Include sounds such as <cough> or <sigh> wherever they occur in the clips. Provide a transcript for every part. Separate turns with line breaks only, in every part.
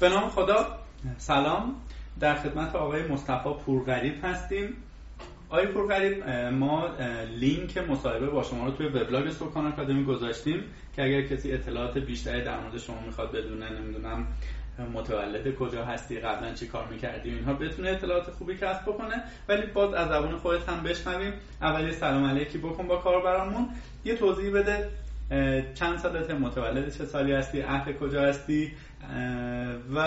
به نام خدا. سلام. در خدمت آقای مصطفی پورغریب هستیم. آقای پورغریب ما لینک مصاحبه با شما رو توی وبلاگ سوکان آکادمی گذاشتیم که اگر کسی اطلاعات بیشتری در مورد شما می‌خواد بدونه نمی‌دونم متولد کجا هستی قبلا چی کار می‌کردی اینها بتونه اطلاعات خوبی کسب بکنه. ولی باز از زبان خودت هم بشنویم. اولی سلام علیکی بکن با کاربرامون. یه توضیح بده چند سالته متولد چه سالی هستی؟ اهل کجا هستی؟ و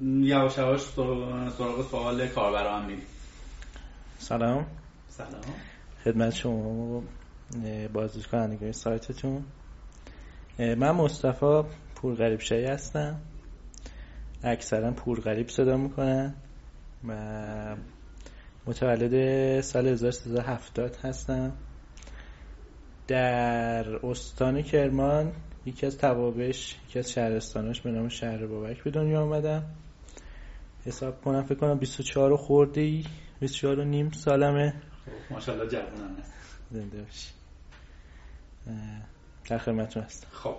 یواش یواش سراغ سوال کاربرا هم میریم.
سلام.
سلام.
خدمت شما بازدید کنندگان سایتتون. من مصطفی پورغریب شایی هستم. اکثرا پورغریب صدا می‌کنن و متولد سال 1370 هستم. در استان کرمان یکی از توابش یکی از شهرستاناش به نام شهر بابک به دنیا آمدم حساب کنم فکر کنم 24 خورده ای 24 و نیم سالمه.
ماشاءالله جوانم هست
زنده باشی. در خدمتتون هستم.
خب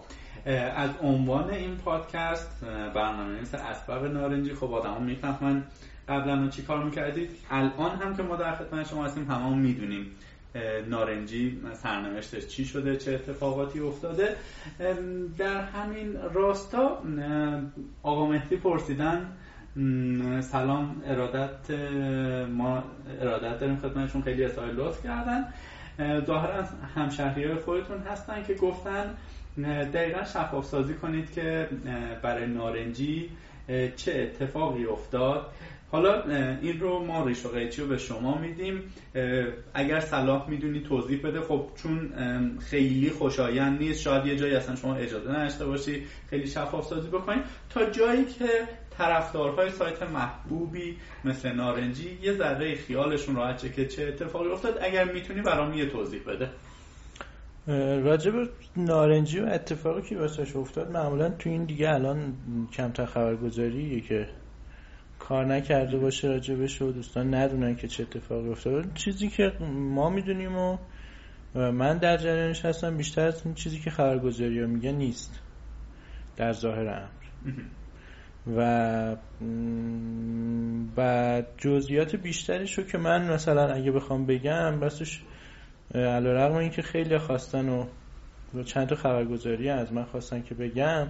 از عنوان این پادکست برنامه نویس اسباب نارنجی خب آدم می‌فهمن قبلا چی کار می‌کردید. الان هم که ما در خدمت شما هستیم همه می‌دونیم. نارنجی سرنوشتش چی شده چه اتفاقاتی افتاده. در همین راستا آقا مهدی پرسیدن سلام ارادت ما ارادت داریم خدمتشون خیلی اصحای لطف کردن. ظاهرا همشهری خودتون هستن که گفتن دقیقا شفاف سازی کنید که برای نارنجی چه اتفاقی افتاد. حالا این رو ما ریش و قیچی رو به شما میدیم. اگر صلاح می‌دونی توضیح بده. خب چون خیلی خوشایند نیست. شاید یه جایی اصلا شما اجازه نداشته باشی خیلی شفاف سازی بکنید تا جایی که طرفدارهای سایت محبوبی مثل نارنجی یه ذره خیالشون راحت که چه اتفاقی افتاد. اگر می‌تونی برام یه توضیح بده.
راجب نارنجی و اتفاقی که واسش افتاد معمولا تو این دیگه الان کمتر خبرگزاریه که کار نکرده باشه راجبش و دوستان ندونن که چه اتفاقی افتاد چیزی که ما می‌دونیم و من در جریانش هستم بیشتر از این چیزی که خبرگزاری ها میگن نیست. در ظاهر امر. و و جزئیات بیشترش رو که من مثلا اگه بخوام بگم بسش علا رقم این که خیلی خواستن و چند تا خبرگزاری از من خواستن که بگم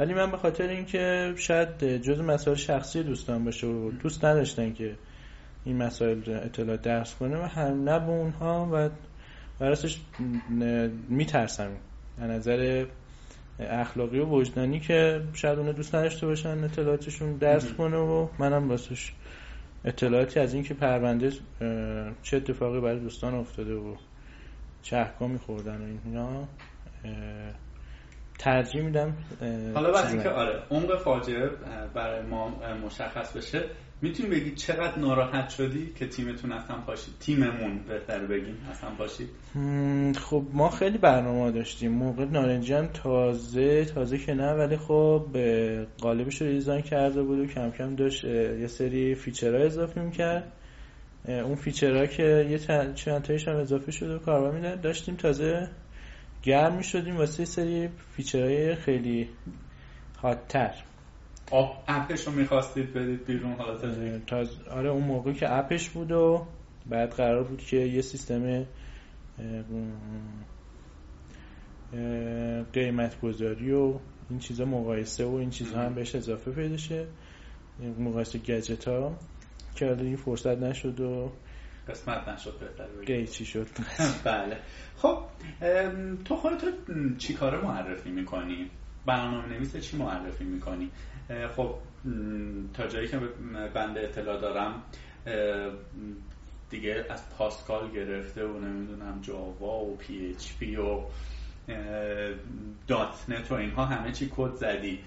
ولی من به خاطر اینکه شاید جز مسائل شخصی دوستان باشه و دوست نداشتن که این مسائل اطلاع درس کنه و هم نه به اونها و براستش میترسم. از نظر اخلاقی و وجدانی که شاید اونه دوست نداشته باشن اطلاعاتشون درس کنه و منم واسش اطلاعاتی از اینکه پرونده چه اتفاقی برای دوستان افتاده و چه احکامی خوردن و اینا ترجیح میدم
حالا وقتی که آره عمق فاجعه برای ما مشخص بشه می‌تونی بگی چقدر ناراحت شدی که تیمتون اصلا پاشید؟ تیممون بهتر بگیم اصلا پاشید.
خب ما خیلی برنامه داشتیم. موقع نارنجی تازه تازه که نه ولی خب قالبش رو دیزاین کرده بود و کم کم داشت یه سری فیچرها اضافه می‌کرد. اون feature ها که یه چند تایش هم اضافه شده و کاربر میدن داشتیم تازه گرم می شدیم واسه سری feature های خیلی hot
تر app ش رو می‌خواستید بدید بیرون حالا
تاز... آره اون موقع که app ش بود و بعد قرار بود که یه سیستم قیمت گذاری و این چیزا مقایسه و این چیزها هم بهش اضافه پیدا شه. مقایسه گجت ها که حالا این فرصت نشد و
قسمت نشد بهتر
قیچی شد
بله خب تو خودت چی کاره معرفی می‌کنی برنامه نویس چی معرفی می‌کنی خب تا جایی که بنده اطلاع دارم دیگه از Pascal گرفته و نمی‌دونم Java و PHP و .NET و اینها همه چی کد زدی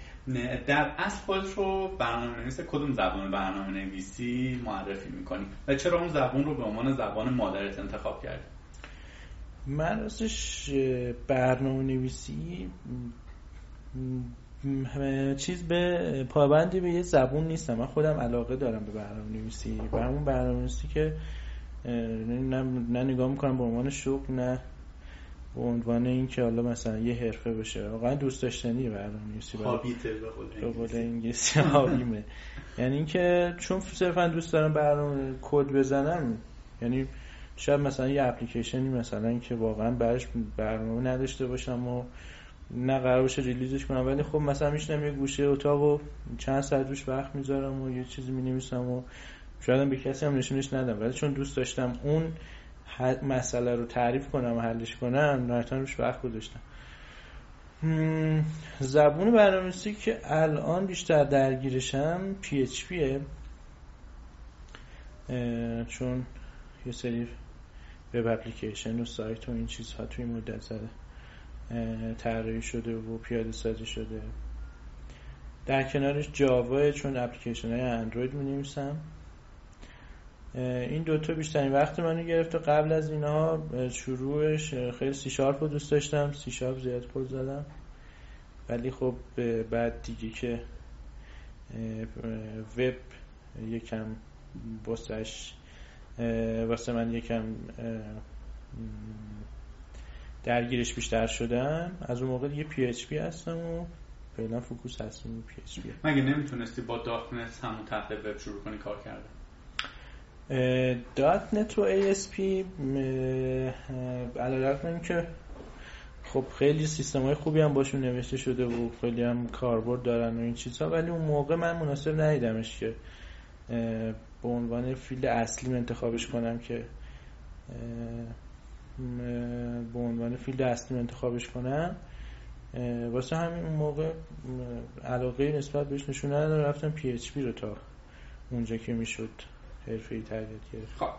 در اصل خودت رو برنامه نویس کدوم زبان برنامه نویسی معرفی می‌کنی؟ و چرا اون زبان رو به عنوان زبان مادرت انتخاب کردی؟
من راستش برنامه نویسی چیز به پابندی به یه زبون نیستم. من خودم علاقه دارم به برنامه نویسی و همون برنامه نویسی که نه, نه نگاه می‌کنم به عنوان شغل نه به عنوان اینکه حالا مثلا یه حرفه باشه واقعا دوست داشتنی برنامه‌نویسی
هابیته
به قول انگلیسی. هابیمه. یعنی اینکه چون صرفا دوست دارم برنامه کد بزنم یعنی شاید مثلا یه اپلیکیشنی مثلا که واقعا برش برنامه نداشته باشم و نه قرار باشه ریلیزش کنم ولی خب مثلا میشنم یه گوشه اتاق و چند ساعت روش وقت می‌ذارم و یه چیزی می‌نویسم و شاید به کسی هم نشونش ندم. ولی چون دوست داشتم اون مسئله رو تعریف کنم و حلش کنم نهایتا روش وقت گذاشتم. زبون برنامه‌نویسی که الان بیشتر درگیرشم PHP چون یه سری وب اپلیکیشن و سایت و این چیزها توی مدت زده طراحی شده و پیاده سازی شده. در کنارش جاوا چون اپلیکیشن های اندروید می نویسم این دوتا بیشترین وقت منو گرفته قبل از اینا شروعش خیلی سی شارپ رو دوست داشتم. سی شارپ زیاد پر زدم. ولی خب بعد دیگه که وب یکم واسش واسه من یکم درگیرش بیشتر شدم. از اون موقع دیگه PHP هستم و فعلا focus هستم PHP
مگه نمی‌تونستی با .NET همون تحت وب شروع کنی کار کردن؟
.NET و پی علیرغم که خب خیلی سیستم های خوبی هم باشون نوشته شده و خیلی هم کاربرد دارن و این چیزها ولی اون موقع من مناسب ندیدمش که به عنوان field اصلی انتخابش کنم که به عنوان field اصلی انتخابش کنم. واسه همین اون موقع علاقه نسبت بهش نشون ندادم رفتم پی رو تا اونجا که می‌شد. حرفه ای تربیت گرفت
خب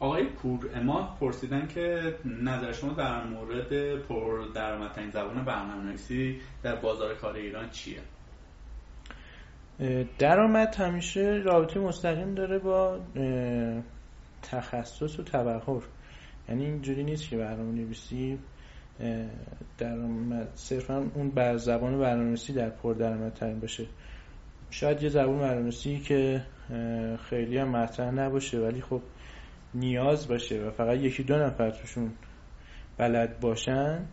آقای پور اما پرسیدن که نظر شما در مورد پر درآمدترین زبان برنامه‌نویسی در بازار کار ایران چیه؟
درآمد همیشه رابطه مستقیم داره با تخصص و تبهر یعنی اینجوری نیست که برنامه نویسی درآمد صرفا اون بر زبان برنامه‌نویسی در پر درآمدترین باشه. شاید یه زبان برنامه‌نویسی که خیلی هم مطرح نباشه ولی خب نیاز باشه و فقط یکی دو نفر توشون بلد باشن.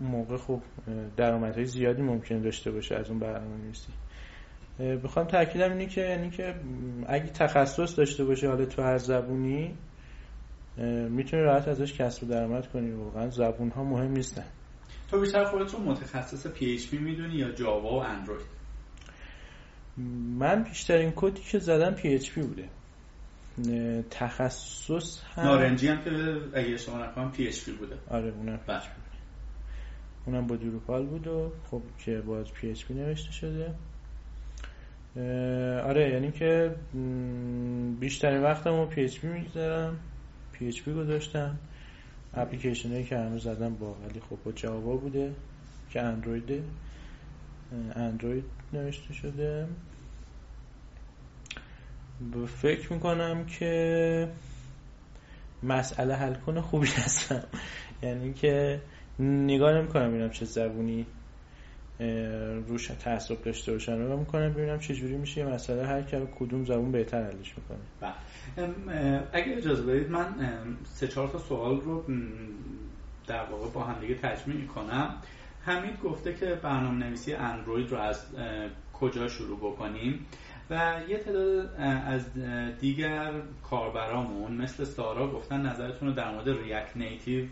موقع خب درآمدهای زیادی ممکن داشته باشه از اون برنامه نویسی. بخوام تاکیدم اینه که یعنی که اگه تخصص داشته باشه حالا تو هر زبونی می‌تونی راحت ازش کسب درآمد کنی. واقعا زبون ها مهم نیستن.
تو بیشتر خودت رو متخصص PHP می‌دونی یا جاوا و اندروید
من بیشترین کدی که زدم PHP بوده. تخصص
هم نارنجی هم که اگه اشتباه نکنم PHP بوده.
آره اونم بله. بوده. اونم با دروپال بود و خب که باز PHP نوشته شده. آره یعنی که بیشترین وقتم رو PHP می‌گذارم. PHP گذاشتم. اپلیکیشن هایی که هنوز زدم با ولی خب با جاوا بوده که اندرویده. اندروید نوشته شده. فکر می‌کنم که مسئله حل کنه خوبی هستم. <laughs> یعنی که نگاه نمی‌کنم ببینم چه زبونی روش تعصب داشته باشن. نگاه می‌کنم ببینم چه جوری میشه مسئله هر که کدوم زبون بهتر حلش می‌کنه.
بله. اگه اجازه بدید من سه چهار تا سوال رو در واقع با هم دیگه تجمیع کنم حمید گفته که برنامه نویسی اندروید رو از کجا شروع بکنیم؟ و یه تعداد از دیگر کاربرامون مثل سارا گفتن نظرتون رو در مورد ریاکت نیتیو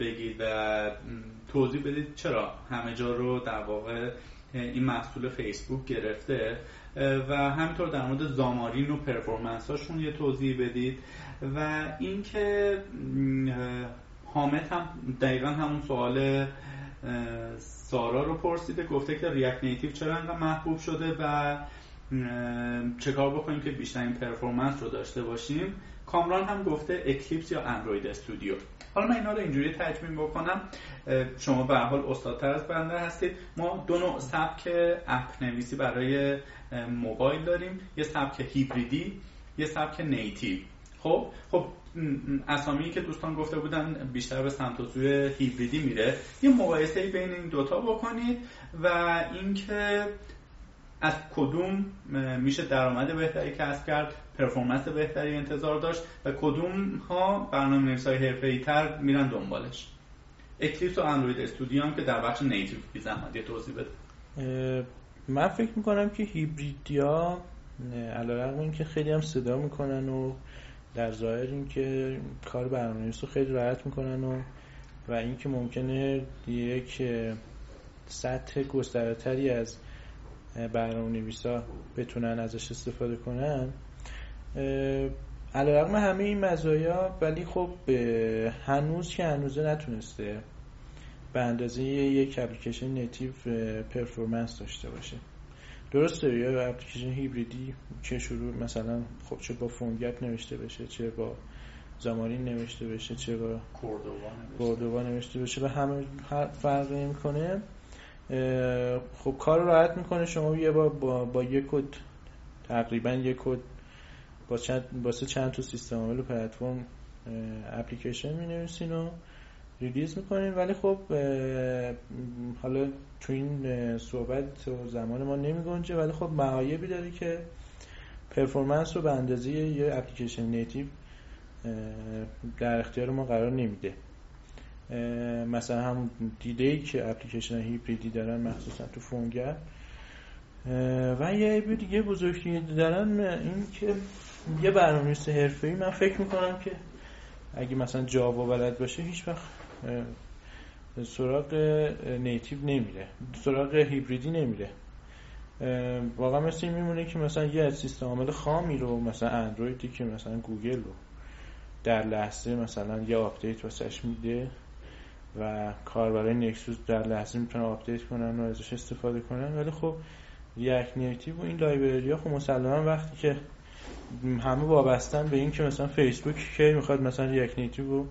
بگید و توضیح بدید چرا همه جا رو در واقع این محصول فیسبوک گرفته. و همینطور در مورد Xamarin و performance هاشون یه توضیح بدید. و اینکه حامد هم دقیقا همون سوال سارا رو پرسیده گفته که React Native چرا انقدر محبوب شده و چه کار بکنیم که بیشترین performance رو داشته باشیم. کامران هم گفته Eclipse یا Android Studio حالا من اینا رو اینجوری تجمیع بکنم. شما به حال استادتر از بنده هستید. ما دو نوع سبک اپ نویسی برای موبایل داریم. یه سبک هیبریدی یه سبک نیتیو. خب؟ خب اسامی که دوستان گفته بودن بیشتر به سمت و سوی هیبریدی میره. یه مقایسه بین این دوتا بکنید و اینکه از کدوم میشه درآمد بهتری کسب کرد پرفورمنس بهتری انتظار داشت و کدوم ها برنامه نویس های تر میرن دنبالش. اکلیپس و اندروید استودیو هم که در بخش نیتیو بی زحمت یه توضیح بده.
من فکر می‌کنم که هیبریدیا علیرغم اینکه خیلی هم صدا می‌کنن و در ظاهر اینکه کار برنامه‌نویس رو خیلی راحت می‌کنن و و اینکه ممکنه یک سطح گسترتری از برنامه نویسا بتونن ازش استفاده کنن. علیرغم همه این مزایا ولی خب هنوز که هنوزه نتونسته به اندازه یک application native performance داشته باشه. درسته یا application hybrid ی که شروع مثلا خب چه با PhoneGap نوشته بشه چه با Xamarin نوشته بشه چه با Cordova نوشته. بشه و همه فرق می‌کنه خب کار راحت می‌کنه. شما یه با, با, با یک کد تقریبا یک کد با چند واسه چند تا سیستم عامل و پلتفرم اپلیکیشن می نویسین و ریلیز می‌کنین ولی خب حالا تو این صحبت و زمان ما نمی گنجه ولی خب معایبی داره که performance رو به اندازه یه اپلیکیشن native در اختیار ما قرار نمیده. مثلا همون دیلی ای که اپلیکیشن هیبریدی دارن مخصوصا تو PhoneGap و یه عیب دیگه بزرگی دارن این که یه برنامه‌نویس حرفه‌ای من فکر می‌کنم که اگه مثلا جاوا بلد باشه هیچ وقت سراغ native نمیره. سراغ هیبریدی نمیره. واقعا مثل این میمونه که مثلا یه سیستم عامل خامی رو مثلا اندرویدی که مثلا گوگل رو در لحظه مثلا یه update واسش میده و کاربرای Nexus در لحظه می‌تونن update کنن و ازش استفاده کنن. ولی خب React Native و این library ها خب مسلما وقتی که همه وابستن به این که مثلا فیسبوک که می‌خواد مثلا React Native رو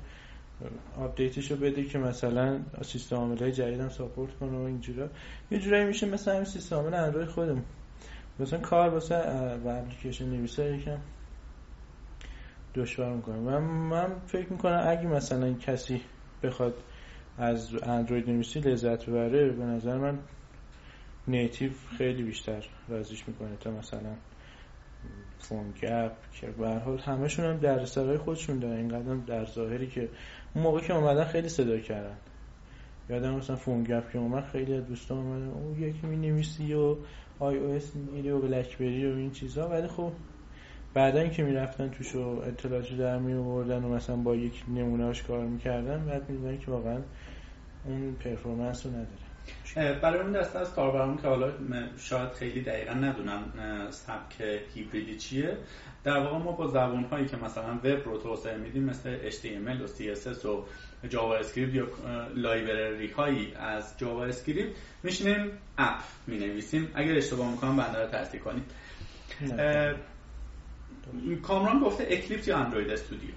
update ش رو بده که مثلا سیستم عامل های جدید هم support کنه و اینجورا یه جورایی میشه مثلا همین سیستم عامل اندروید خودمون. مثلا کار واسه و اپلیکیشن نویسا یکم دشوار می‌کنه. من من فکر می‌کنم اگه مثلا کسی بخواد از اندروید نویسی لذت ببره به نظر من native خیلی بیشتر راضیش می‌کنه تا مثلا PhoneGap که به حال همشون هم در سرای خودشون دارن. اینقدر در ظاهری که اون موقع که اومدن خیلی صدا کردن. یادم مثلا PhoneGap که اومد خیلی دوستان اومدن اون یکی می نویسی و iOS میری و BlackBerry و این چیزا. ولی خب بعدا که می‌رفتن توش و اطلاعاتی در می آوردن و مثلا با یک نمونهاش کار می‌کردن بعد می‌دونن که واقعا اون performance رو نداره.
برای اون دسته از کاربران که حالا شاید خیلی دقیقا ندونم سبک هیبریدی چیه. در واقع ما با زبان هایی که مثلا وب رو توسعه میدیم مثل HTML و CSS و JavaScript یا library هایی از JavaScript میشینیم app می نویسیم اگر اشتباه می‌کنم بنده رو تصدیق کنید کامران گفته Eclipse یا Android Studio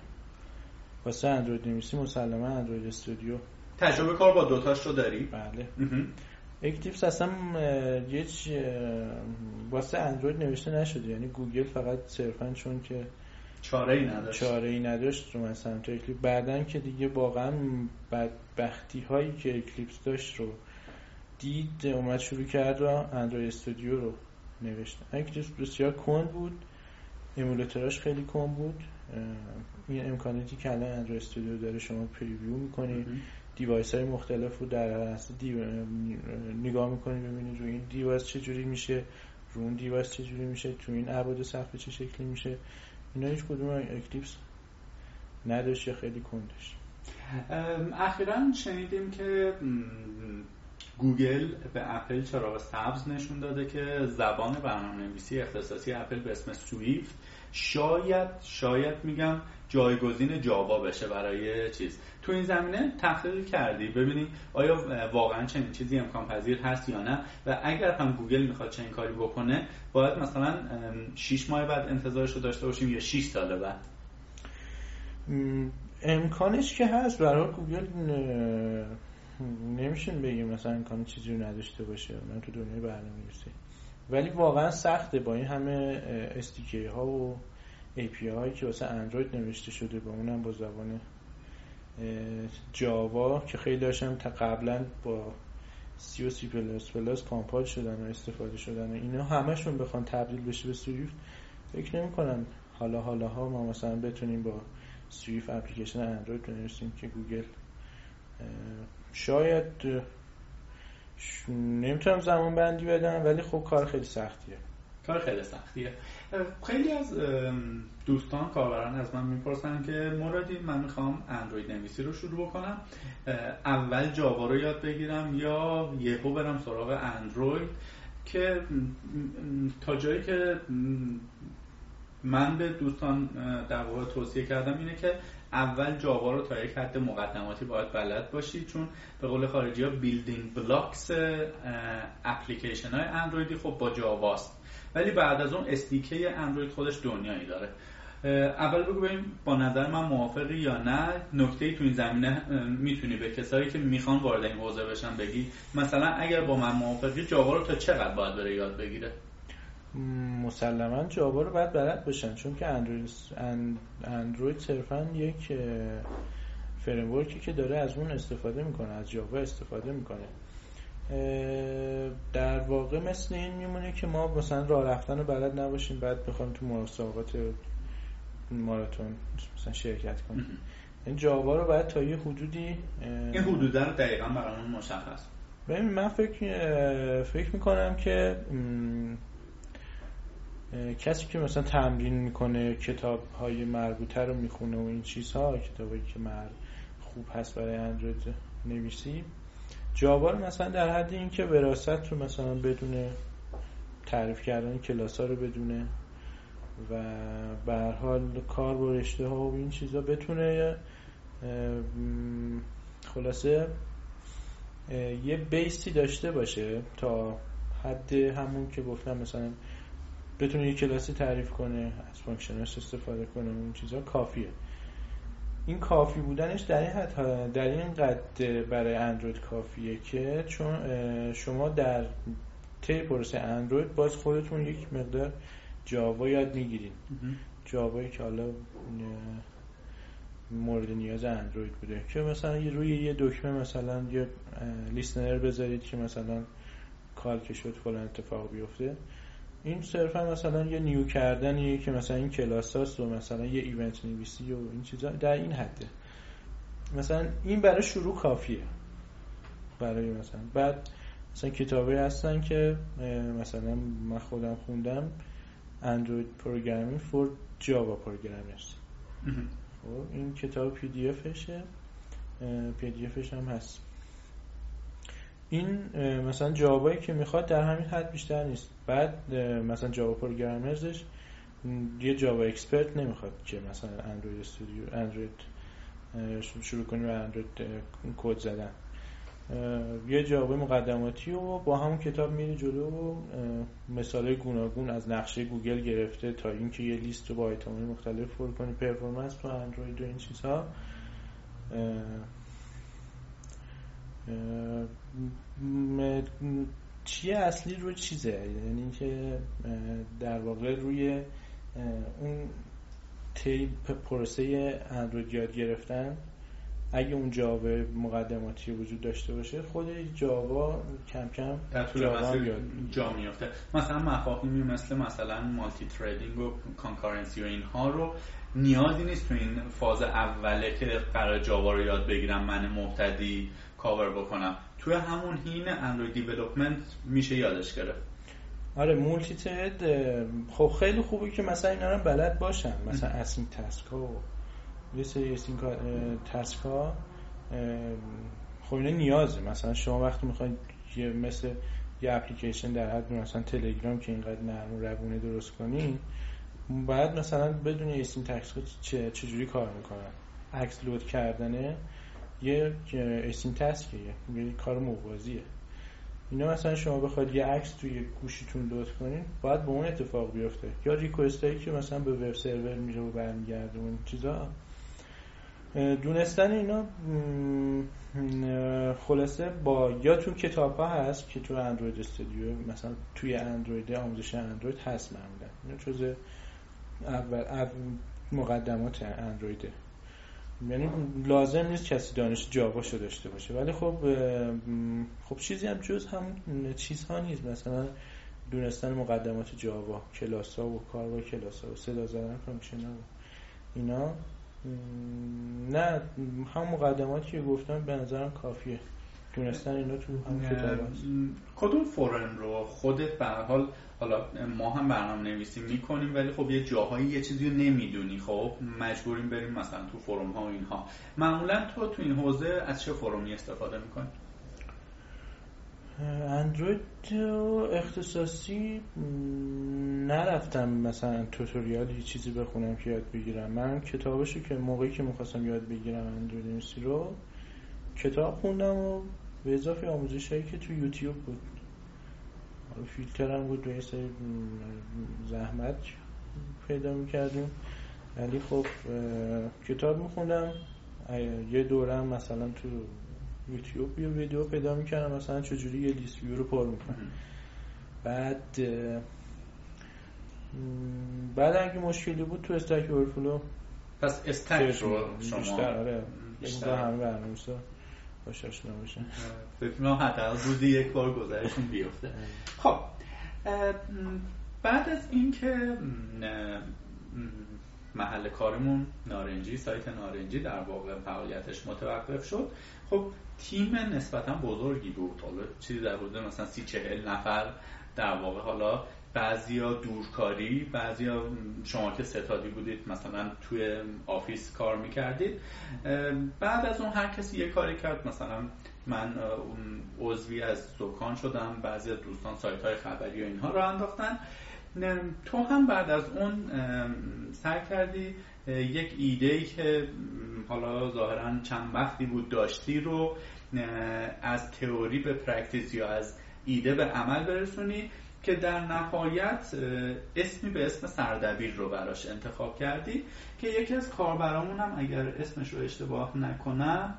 واسه اندروید نویسی مسلما Android Studio
تجربه کار با دوتاش رو داری؟
بله. Eclipse اصلا یه واسه اندروید نوشته نشده. یعنی گوگل فقط صرفا چون که
چاره ای نداشت.
چاره ای نداشت رو مثلا تو Eclipse بعداً که دیگه واقعا بدبختی هایی که Eclipse داشت رو دید اومد شروع کرد و Android Studio رو نوشت. Eclipse بسیار کند بود. emulator اش خیلی کند بود. این امکاناتی که الان Android Studio داره شما preview می‌کنید device های مختلف رو در اصل dev... نگاه می‌کنید ببینید رو این device چجوری میشه رو اون device چجوری میشه تو این ابعاد صفحه چه شکلی میشه. اینا هیچ کدوم Eclipse نداشت یا خیلی کندش
اخیرا شنیدیم که گوگل به اپل چراغ سبز نشون داده که زبان برنامه نویسی اختصاصی اپل به اسم Swift شاید شاید میگم جایگزین جاوا بشه برای چیز. تو این زمینه تحقیق کردی ببینیم آیا واقعا چنین چیزی امکان پذیر هست یا نه. و اگر هم گوگل می‌خواد چنین کاری بکنه باید مثلا 6 ماه بعد انتظارش رو داشته باشیم یا 6 سال بعد؟
امکانش که هست. برای گوگل نمیشین بگیم مثلا امکان چیزی رو نداشته باشه. من تو دنیای برنامه نویسی ولی واقعا سخته با این همه SDK ها و API که واسه اندروید نوشته شده با اونم با زبان جاوا که خیلی داشتم تا قبلا با C و C++ compile شدن و استفاده شدن و اینا همشون بخوان تبدیل بشه به Swift فکر نمی کنم حالا حالا ها ما مثلا بتونیم با Swift اپلیکیشن اندروید بنویسیم که گوگل شاید نمی‌تونم زمان بندی بدم ولی خب کار خیلی سختیه.
کار خیلی سختیه. خیلی از دوستان کاربران از من می‌پرسن که مرادی من می‌خوام اندروید نویسی رو شروع بکنم. اول جاوا رو یاد بگیرم یا یهو برم سراغ اندروید که تا جایی که من به دوستان در واقع توصیه کردم اینه که اول جاوا رو تا یک حد مقدماتی باید بلد باشی چون به قول خارجی ها building blocks اپلیکیشن های اندرویدی خب با جاواست. ولی بعد از اون SDK ی اندروید خودش دنیایی داره. اول بگو ببین با نظر من موافقی یا نه نکته تو این زمینه می‌تونی به کسایی که می‌خوان وارد این حوزه بشن بگی؟ مثلا اگر با من موافقی جاوا رو تا چقدر باید بره یاد بگیره؟
مسلما جاوا رو باید بلد باشن چون که اندروید اندروید صرفا یک فریمورکی که داره از اون استفاده می‌کنه از جاوا استفاده می‌کنه. در واقع مثل این میمونه که ما مثلا راه رفتن رو بلد نباشیم بعد بخوایم تو مسابقات ماراتون مثلا شرکت کنیم. این جاوا رو باید تا یه حدودی
این حدود رو دقیقا برامون مشخص.
ببین من فکر فکر می‌کنم که کسی که مثلا تمرین می‌کنه کتاب های مربوطه رو می‌خونه و این چیزها کتابی که مر خوب هست برای اندروید نویسی جاوا رو مثلا در حد اینکه وراثت رو مثلا بدونه تعریف کردن کلاس ها رو بدونه و به حال کار با رشته ها و این چیزا بتونه خلاصه یه بیسی داشته باشه تا حد همون که گفتم مثلا بتونه یه کلاسی تعریف کنه از function اش استفاده کنه اون چیزا کافیه. این کافی بودنش در این حد در این قد برای اندروید کافیه که چون شما در طی پروسه اندروید باز خودتون یک مقدار جاوا یاد می‌گیرین جاوایی که حالا مورد نیاز اندروید بوده. که مثلا یه روی یه دکمه مثلا یه listener بذارید که مثلا call که شد فلان اتفاق بیفته. این صرفا مثلا یه new کردنیه که مثلا این کلاس هاست و مثلا یه event نویسی و این چیزا در این حده. مثلا این برای شروع کافیه. برای مثلا بعد مثلا کتابی هستن که مثلا من خودم خوندم Android Programming for Java Programmers خب این کتاب PDF شه PDF ش هم هست. این مثلا جاوایی که می‌خواد در همین حد بیشتر نیست. بعد مثلا Java Programmers ش یه جاوا expert نمی‌خواد که مثلا اندروید استودیو اندروید شروع کنی و اندروید کد زدن. یه جاوا مقدماتی و با همون کتاب میری جلو و مثال گوناگون از نقشه گوگل گرفته تا اینکه یه لیست رو با آیتم مختلف پر کنی performance تو اندروید و این چیزها. چیه اصلی روی چیزه؟ یعنی که در واقع روی اون تی process اندروید یاد گرفتن اگه اون جاوا مقدماتی وجود داشته باشه خود جاوا کم کم
در طول مسیر جا میافته. مثلا مفاهیمی مثل مثلا multi-threading و concurrency و اینها رو نیازی نیست تو این فاز اوله که قرار جاوا رو یاد بگیرم من مبتدی کاور بکنم. توی همون هین Android development میشه یادش گرفت.
آره multi-thread خب خیلی خوبه که مثلا اینا رو بلد باشن. مثلا AsyncTask ها و یه سری AsyncTask ها خب اینا نیازه. مثلا شما وقتی می‌خواید یه مثل یه اپلیکیشن در حد مثلا تلگرام که اینقدر نرم و روونه درست کنین باید مثلا بدون AsyncTask ها چجوری کار می‌کنن؟ عکس لود کردنه؟ یه اسین تسکیه یه. کار موازیه. اینا مثلا شما بخواید یه عکس توی گوشیتون لود کنین باید به اون اتفاق بیفته. یا ریکوست هایی که مثلا به وب سرور میره و برمیگرده اون چیزا. دونستن اینا خلاصه با یا تو کتاب ها هست که تو اندروید استودیو مثلا توی اندروید آموزش اندروید هست معمولا. اینا جز اول مقدمات اندرویده. یعنی لازم نیست کسی دانش جاوا شو داشته باشه. ولی خب خب چیزی هم جز هم چیزها نیست. مثلا دونستن مقدمات جاوا کلاس ها و کار با کلاس ها و صدا زدن function ها اینا. نه هم مقدماتی که گفتم به نظرم کافیه. دونستن اینا تو هم کتاب
کدوم فرم رو؟ خودت به حال حالا ما هم برنامه نویسی می‌کنیم ولی خب یه جاهایی یه چیزی رو نمی‌دونی. خب مجبوریم بریم مثلا تو فروم ها و اینها. معمولا تو تو این حوزه از چه فرومی استفاده می‌کنی؟
اندروید اختصاصی نرفتم مثلا توتوریال یه چیزی بخونم که یاد بگیرم. من کتابشو که موقعی که می‌خواستم یاد بگیرم اندروید نویسی رو کتاب خوندم و به اضافه آموزش هایی که تو یوتیوب بود. فیلتر هم بود به سری زحمت پیدا می‌کردیم. ولی خب کتاب میخوندم. یه دورم مثلا تو یوتیوب یه ویدیو پیدا می‌کردم مثلا چجوری یه لیست ویو رو پر می‌کنم. بعد بعد اگه مشکلی بود تو استک اورفلو
پس استک رو شما
بیشتر آره. بیشتر. همه برنامه باشه آشنا باشه
فکر کنم حداقل روزی یک بار گذرشون بیفته. خب بعد از اینکه محل کارمون نارنجی سایت نارنجی در واقع فعالیتش متوقف شد. خب تیم نسبتا بزرگی بود. حالا چیزی در حدود مثلا سی چهل نفر در واقع حالا بعضیا دورکاری بعضیا شما که ستادی بودید مثلا توی office کار می‌کردید. بعد از اون هر کسی یه کاری کرد. مثلا من عضوی از دکان شدم بعضی از دوستان سایت های خبری و اینها رو انداختن. تو هم بعد از اون سعی کردی یک ایده ای که حالا ظاهرا چند وقتی بود داشتی رو از تئوری به practice یا از ایده به عمل برسونی. که در نهایت اسمی به اسم سردبیر رو براش انتخاب کردی که یکی از کاربرامون هم اگر اسمش رو اشتباه نکنم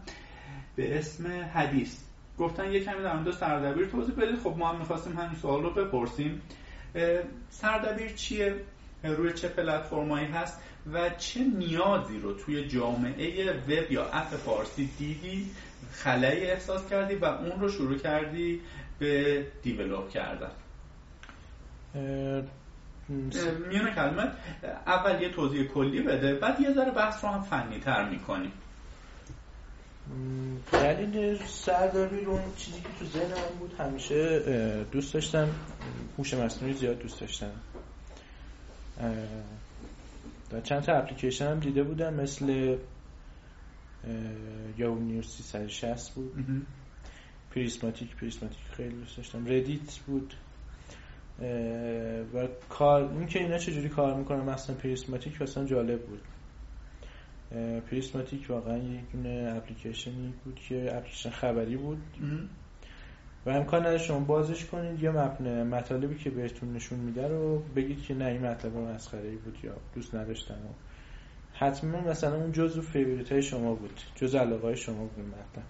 به اسم حدیث. گفتن یه کمی در مورد سردبیر توضیح بدید. خب ما هم می‌خواستیم همین سوال رو بپرسیم. سردبیر چیه؟ روی چه پلتفرمایی هست؟ و چه نیازی رو توی جامعه وب یا اپ فارسی دیدی خلایی احساس کردی و اون رو شروع کردی به دیولوب کردن؟ میونه کلمه اول یه توضیح کلی بده بعد یه ذره بحث رو هم فنی تر می‌کنیم
دلیل سرداری رو چیزی که تو ذهنم بود همیشه دوست داشتم. هوش مصنوعی زیاد دوست داشتم. در چند تا اپلیکیشن هم دیده بودم مثل Yahoo News 360 بود. پریسماتیک پریسماتیک خیلی دوست داشتم. ردیت بود. و کار این که اینا چجوری کار می‌کنه مثلا پریسماتیک مثلا جالب بود. پریسماتیک واقعا یک دونه اپلیکیشنی بود که اپلیکیشن خبری بود. و امکان نداره شما بازش کنید یا مبنای مطالبی که بهتون نشون میده رو بگید که نه این مطلب مسخره ای بود یا دوست نداشتم حتما مثلا اون جزء favorite های شما بود جزء علاقه های شما بود مطلب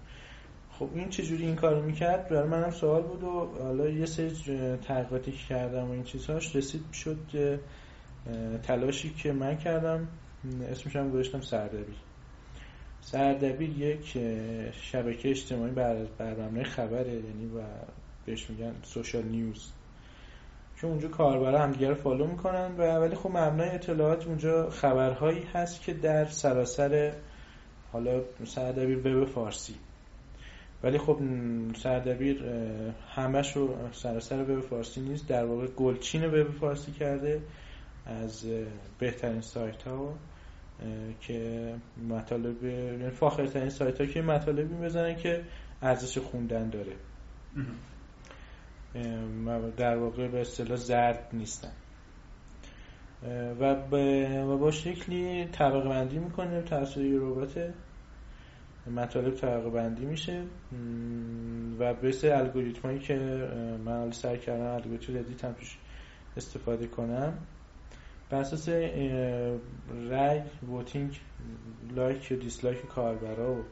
خب این چجوری این کارو می‌کرد؟ برای منم سوال بود و حالا یه سری تحقیقاتی کردم و این چیزهاش رسید شد تلاشی که من کردم اسمش هم گذاشتم سردبیر. سردبیر یک شبکه اجتماعی بر مبنای خبره یعنی و بهش میگن social news. که اونجا کاربرا هم دیگه رو follow می‌کنن و ولی خب مبنای اطلاعات اونجا خبرهایی هست که در سراسر حالا سردبیر وب فارسی. ولی خب سردبیر همش رو سراسر وب فارسی نیست. در واقع گلچین وب فارسی کرده از بهترین سایت ها که مطالب یعنی فاخرترین سایت ها که مطالبی بزنن که ارزش خوندن داره. در واقع به اصطلاح زرد نیستن. و با شکلی طبقه بندی می‌کنه توسط یه مطالب طبقه بندی میشه. و به سه الگوریتمایی که من سر کردم الگوریتم ردیت هم توش استفاده کنم. بر اساس رای ووتینگ لایک و دیسلایک کاربرا و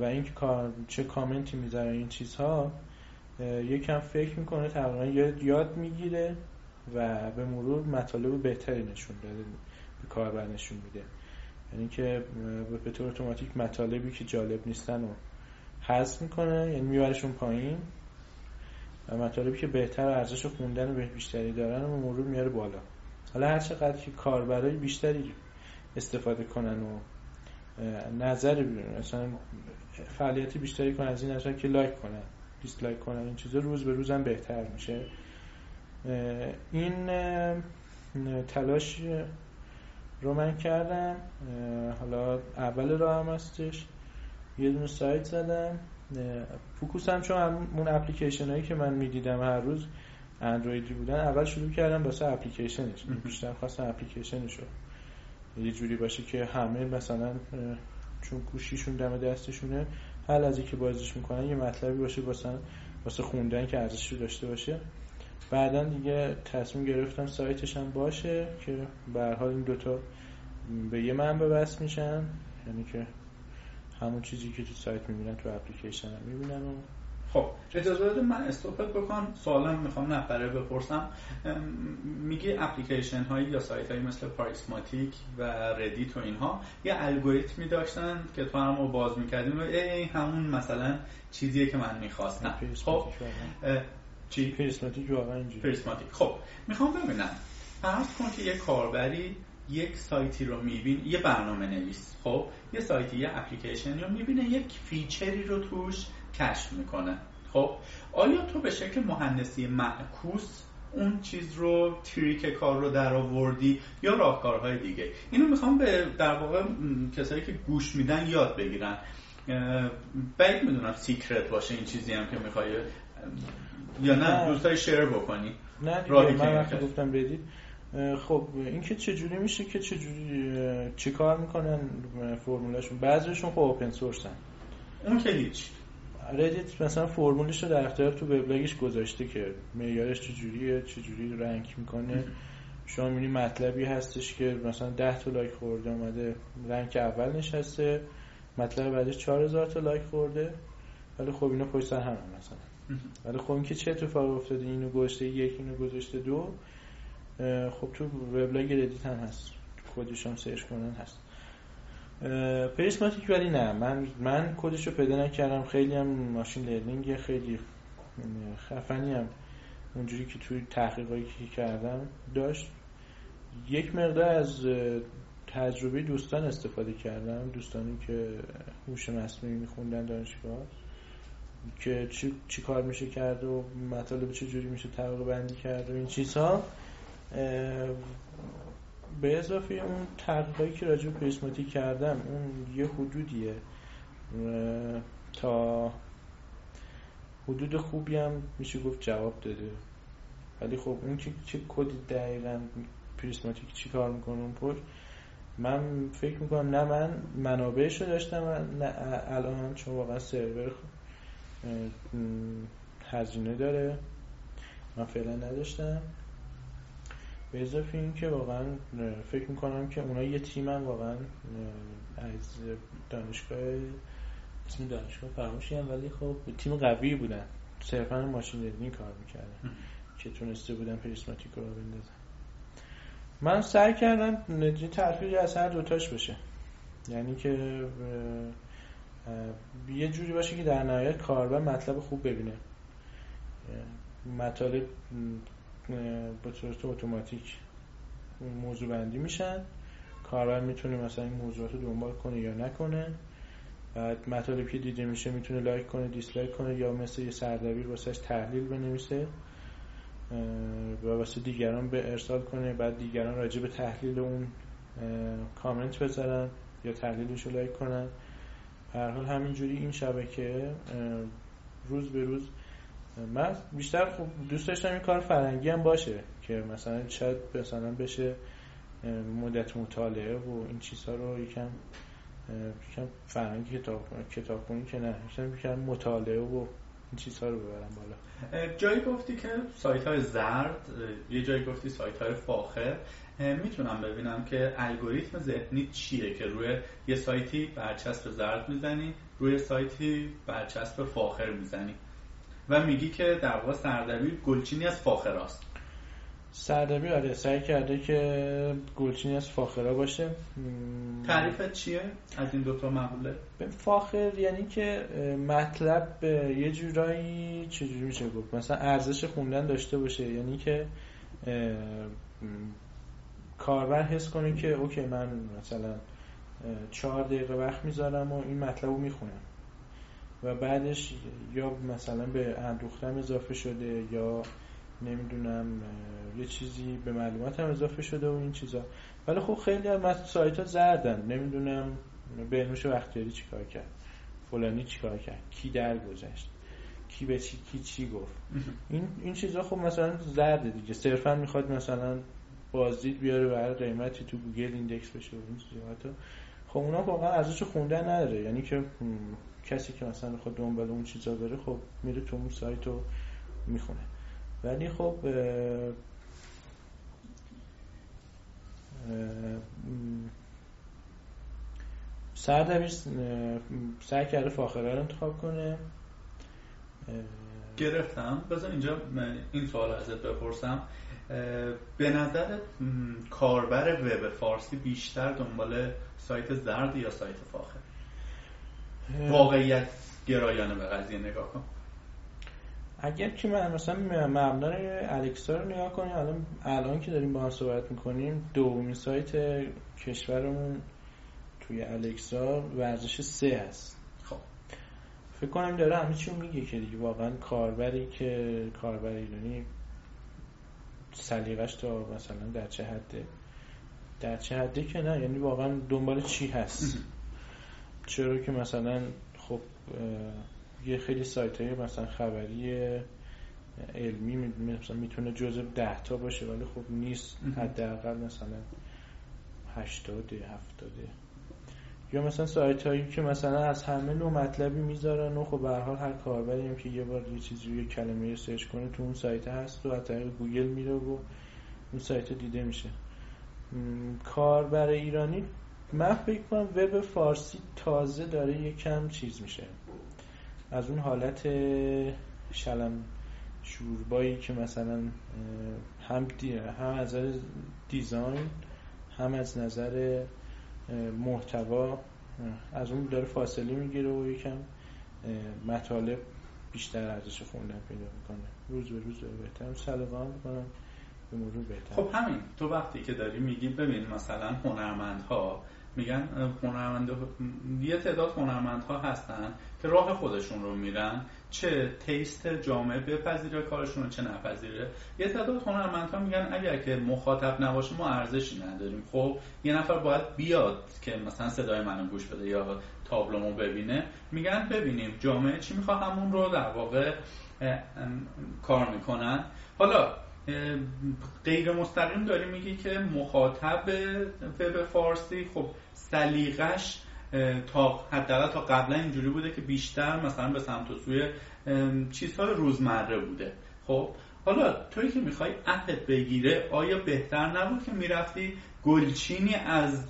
و اینکه کار چه کامنتی می‌ذاره این چیزها یکم فکر می‌کنه تقریبا یاد می‌گیره و به مرور مطالب بهتری نشون داده به کاربر نشون میده. یعنی که به طور اتوماتیک مطالبی که جالب نیستن رو حذف می‌کنه یعنی میبرشون پایین و مطالبی که بهتر ارزش خوندن و بیشتری دارن و مرور میاره بالا. حالا هر چقدر که کاربرای بیشتری استفاده کنن و نظر مثلا فعالیت بیشتری کنن از این نظر که لایک کنن دیسلایک کنن این چیزا روز به روزم بهتر میشه. این تلاش رو من کردم حالا اول راه هم هستش. یه دونه سایت زدم فوکوسم چون اون اپلیکیشن هایی که من می‌دیدم هر روز اندرویدی بودن اول شروع کردم واسه اپلیکیشنش. بیشتر خواستم اپلیکیشنش رو یه جوری باشه که همه مثلا چون گوشیشون دم دستشونه حل از که بازیش می‌کنن یه مطلبی باشه واسه واسه خوندن که ارزش رو داشته باشه. بعدا دیگه تصمیم گرفتم سایتش هم باشه که به حال این دوتا به یه منبع بس میشن. یعنی که همون چیزی که تو سایت می‌بینن تو اپلیکیشن هم می‌بینن و
خب اجازه بده من استوپت بکنم سوالم می‌خوام نفره بپرسم. میگه اپلیکیشن هایی یا سایت هایی مثل پاریسماتیک و ردیت و اینها یه الگوریتمی داشتن که تو هم باز می‌کردیم و ای همون مثلا چیزیه که من می‌خواستم. خب
چی؟ پریسماتیک واقعا اینجوری؟
پریسماتیک خب می‌خوام ببینم. فرض کن که یه کاربری یک سایتی رو میبین یه برنامه نویس خب؟ یه سایتی یه اپلیکیشن رو می‌بینه یک feature ی رو توش کشف می‌کنه. خب؟ آیا تو به شکل مهندسی معکوس اون چیز رو trick کار رو در آوردی یا راهکارهای دیگه؟ اینو می‌خوام به در واقع کسایی که گوش میدن یاد بگیرن. بعید می‌دونم secret باشه این چیزی هم که می‌خوای یا نه دوستای share بکنی.
نه دیگه من وقتی گفتم بدید خب اینکه چجوری میشه که چجوری چی کار می‌کنن فرمولاشون بعضیشون خب open source ن
اون که هیچ.
ردیت مثلا فرمولش رو در اختیار تو وبلاگش گذاشته که معیارش چجوریه چجوری rank می‌کنه. شما می‌بینی مطلبی هستش که مثلا 10 تا like خورده اومده rank اول نشسته. مطلب بعدش 4000 تا like خورده. ولی خب اینا پشت سر هم مثلا. ولی خب اینکه چه اتفاقی افتاده؟ اینو گذاشته یک اینو گذاشته دو. خب تو وبلاگ ردیت هم هست. کدش هم search کنن هست. پریسماتیک ولی نه. من من کدش رو پیدا نکردم. خیلی هم ماشین لرنینگ خیلی خفنی هم. اونجوری که توی تحقیقاتی که کردم داشت. یک مقدار از تجربه دوستان استفاده کردم. دوستانی که هوش مصنوعی میخوندن دانشگاه. که چی, چی کار میشه کرد و مطالب چه جوری میشه طبقه بندی کرد و این چیزها به اضافه اون تحقیقایی که راجع به پریسماتیک کردم اون یه حدودیه. تا حدود خوبی هم میشه گفت جواب داده. ولی خب اون که چه کدی دقیقا پریسماتیک چی کار می‌کنه اون پشت من فکر می‌کنم نه من منابعش رو داشتم نه الان چون واقعا سرور هزینه داره. من فعلا نداشتم. به اضافه این که واقعا فکر می‌کنم که اونا یه تیم هم واقعا از دانشگاه تیم دانشگاه فراموشی هم ولی خب تیم قوی بودن. صرفا ماشین لرنینگ کار می‌کردن. که تونسته بودن پریسماتیک رو بندازن. من سعی کردم ترفیقی از هر دوتاش بشه یعنی که یه جوری باشه که در نهایت کاربر مطلب خوب ببینه. مطالب به صورت اتوماتیک موضوع بندی میشن. کاربر می‌تونه مثلا این موضوعات رو دنبال کنه یا نکنه. بعد مطالبی که دیده میشه می‌تونه like کنه dislike کنه یا مثل یه سردبیر واسه‌ش تحلیل بنویسه. و واسه دیگران به ارسال کنه. بعد دیگران راجع به تحلیل اون کامنت بذارن یا تحلیلش رو like کنن. هر حال همینجوری این شبکه روز به روز. من بیشتر خوب دوست داشتم این کار فرنگی هم باشه که مثلا شاید مثلا بشه مدت مطالعه و این چیزها رو یکم یکم فرنگی کتاب کنی که نه. یکم مطالعه و این چیزها رو ببرم بالا.
جایی گفتی که سایت های زرد یه جایی گفتی سایت های فاخر می‌تونم ببینم که الگوریتم ذهنی چیه که روی یه سایتی برچسب زرد می‌زنی روی سایتی برچسب فاخر می‌زنی. و میگی که در واقع سردبیر گلچینی از فاخراست
سردبیر آره سعی کرده که گلچینی از فاخرا باشه.
تعریفت چیه؟ از این دوتا مقوله
فاخر یعنی که مطلب یه جورایی چجوری میشه گفت؟ مثلا ارزش خوندن داشته باشه یعنی که کاربر حس کنه که اوکی من مثلا چهار دقیقه وقت می‌ذارم و این مطلب رو می‌خونم. و بعدش یا مثلا به اندوختم اضافه شده یا نمی‌دونم یه چیزی به معلومات هم اضافه شده و این چیزا. ولی خب خیلی از سایت ها زردن. نمی‌دونم بهنوش وقتیاری چیکار کرد فلانی چیکار کرد کی درگذشت کی به چی کی چی گفت. این این چیزا خب مثلا زرده دیگه. صرفا می‌خواد مثلا بازدید بیاره برای قیمتی تو گوگل index بشه و این چیزا. خب اونا واقعا ارزش خوندن نداره. یعنی که کسی که مثلا بخواد دنبال اون چیزا بره خب میره تو اون سایت رو می‌خونه. ولی خب سردبیر سعی کرده فاخره رو انتخاب کنه.
گرفتم. بذار اینجا این سوال ازت بپرسم. به نظر کاربر وب فارسی بیشتر دنبال سایت زرد یا سایت فاخر؟ واقعیت گرایانه به قضیه نگاه کن.
اگر که من مثلا مبنای الکسا رو نگاه کنیم الان الان که داریم با هم صحبت می‌کنیم دومین سایت کشورمون توی الکسا ورزش سه هست.
خب.
فکر کنم داره همه چی میگه که دیگه واقعا کاربری که کاربر ایرانی سلیقش تا مثلا در چه حده در چه حده که نه یعنی واقعا دنبال چی هست؟ چرا که مثلا خب یه خیلی سایت های مثلا خبری علمی مثلا می‌تونه جزء ده تا باشه ولی خب نیست. حداقل مثلا هشتاده هفتاده یا مثلا سایت هایی که مثلا از همه نوع مطلبی می‌ذارن و خب به حال هر کاربری هم که یه بار یه چیزی روی کلمه search کنه تو اون سایت هست و از گوگل میره و اون سایت دیده میشه. کاربر ایرانی من فکر کنم وب فارسی تازه داره یکم چیز میشه. از اون حالت شلم شوربایی که مثلا هم, هم از نظر دیزاین هم از نظر محتوا از اون داره فاصله می‌گیره و یکم مطالب بیشتر ارزش خوندن پیدا می‌کنه. روز به روز بهتر سلیقه هم می‌کنم به مرور بهتر.
خب همین. تو وقتی که داری میگی ببین مثلا هنرمندها میگن هنرمند یه تعداد هنرمندها هستن که راه خودشون رو میرن. چه تیست جامعه بپذیره کارشون رو چه نپذیره. یه تعداد هنرمندها میگن اگر که مخاطب نباشه ما ارزشی نداریم. خب یه نفر باید بیاد که مثلا صدای منو گوش بده یا تابلومو ببینه. میگن ببینیم جامعه چی می‌خواد همون رو در واقع کار می‌کنن. حالا غیر مستقیم داری میگی که مخاطب وب فارسی خب سلیقش تا حداقل تا قبلا اینجوری بوده که بیشتر مثلا به سمت و سوی چیزهای روزمره بوده. خب حالا توی که می‌خوای اپت بگیره آیا بهتر نبود که می‌رفتی گلچینی از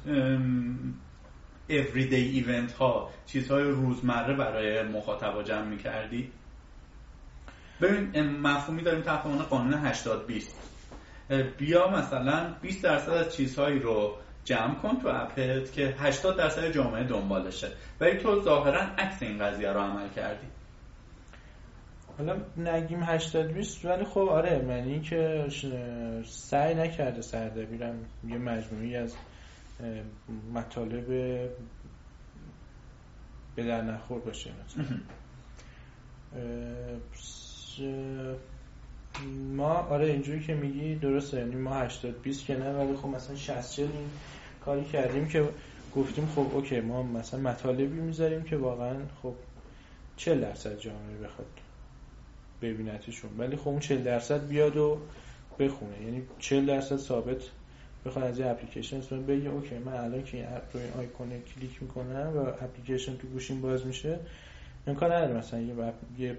everyday ایونت ها چیزهای روزمره برای مخاطبا جمع می‌کردی؟ ببین مفهومی داریم تحت قانون 80 20 بیا مثلا 20 درصد از چیزهایی رو جمع کن تو اپت که 80 درصد جامعه دنبالشه. ولی تو ظاهرا عکس این قضیه رو عمل کردی.
حالا نگیم 80 20 ولی خب آره من که سعی نکرده سردبیرم یه مجموعی از مطالب به در نخور باشه. ما آره اینجوری که میگی درسته یعنی ما 80 20 که نه ولی خب مثلا 60 40 این کاری کردیم که گفتیم خب okay ما مثلا مطالبی می‌ذاریم که واقعا خب 40 درصد جامعه بخواد ببینتشون ولی خب اون 40 درصد بیاد و بخونه. یعنی 40 درصد ثابت بخواد از یه اپلیکیشن اسم بگه okay من الان که این اپ رو این آیکون کلیک می‌کنم و اپلیکیشن تو گوشیم باز میشه امکان نداره مثلا یه یه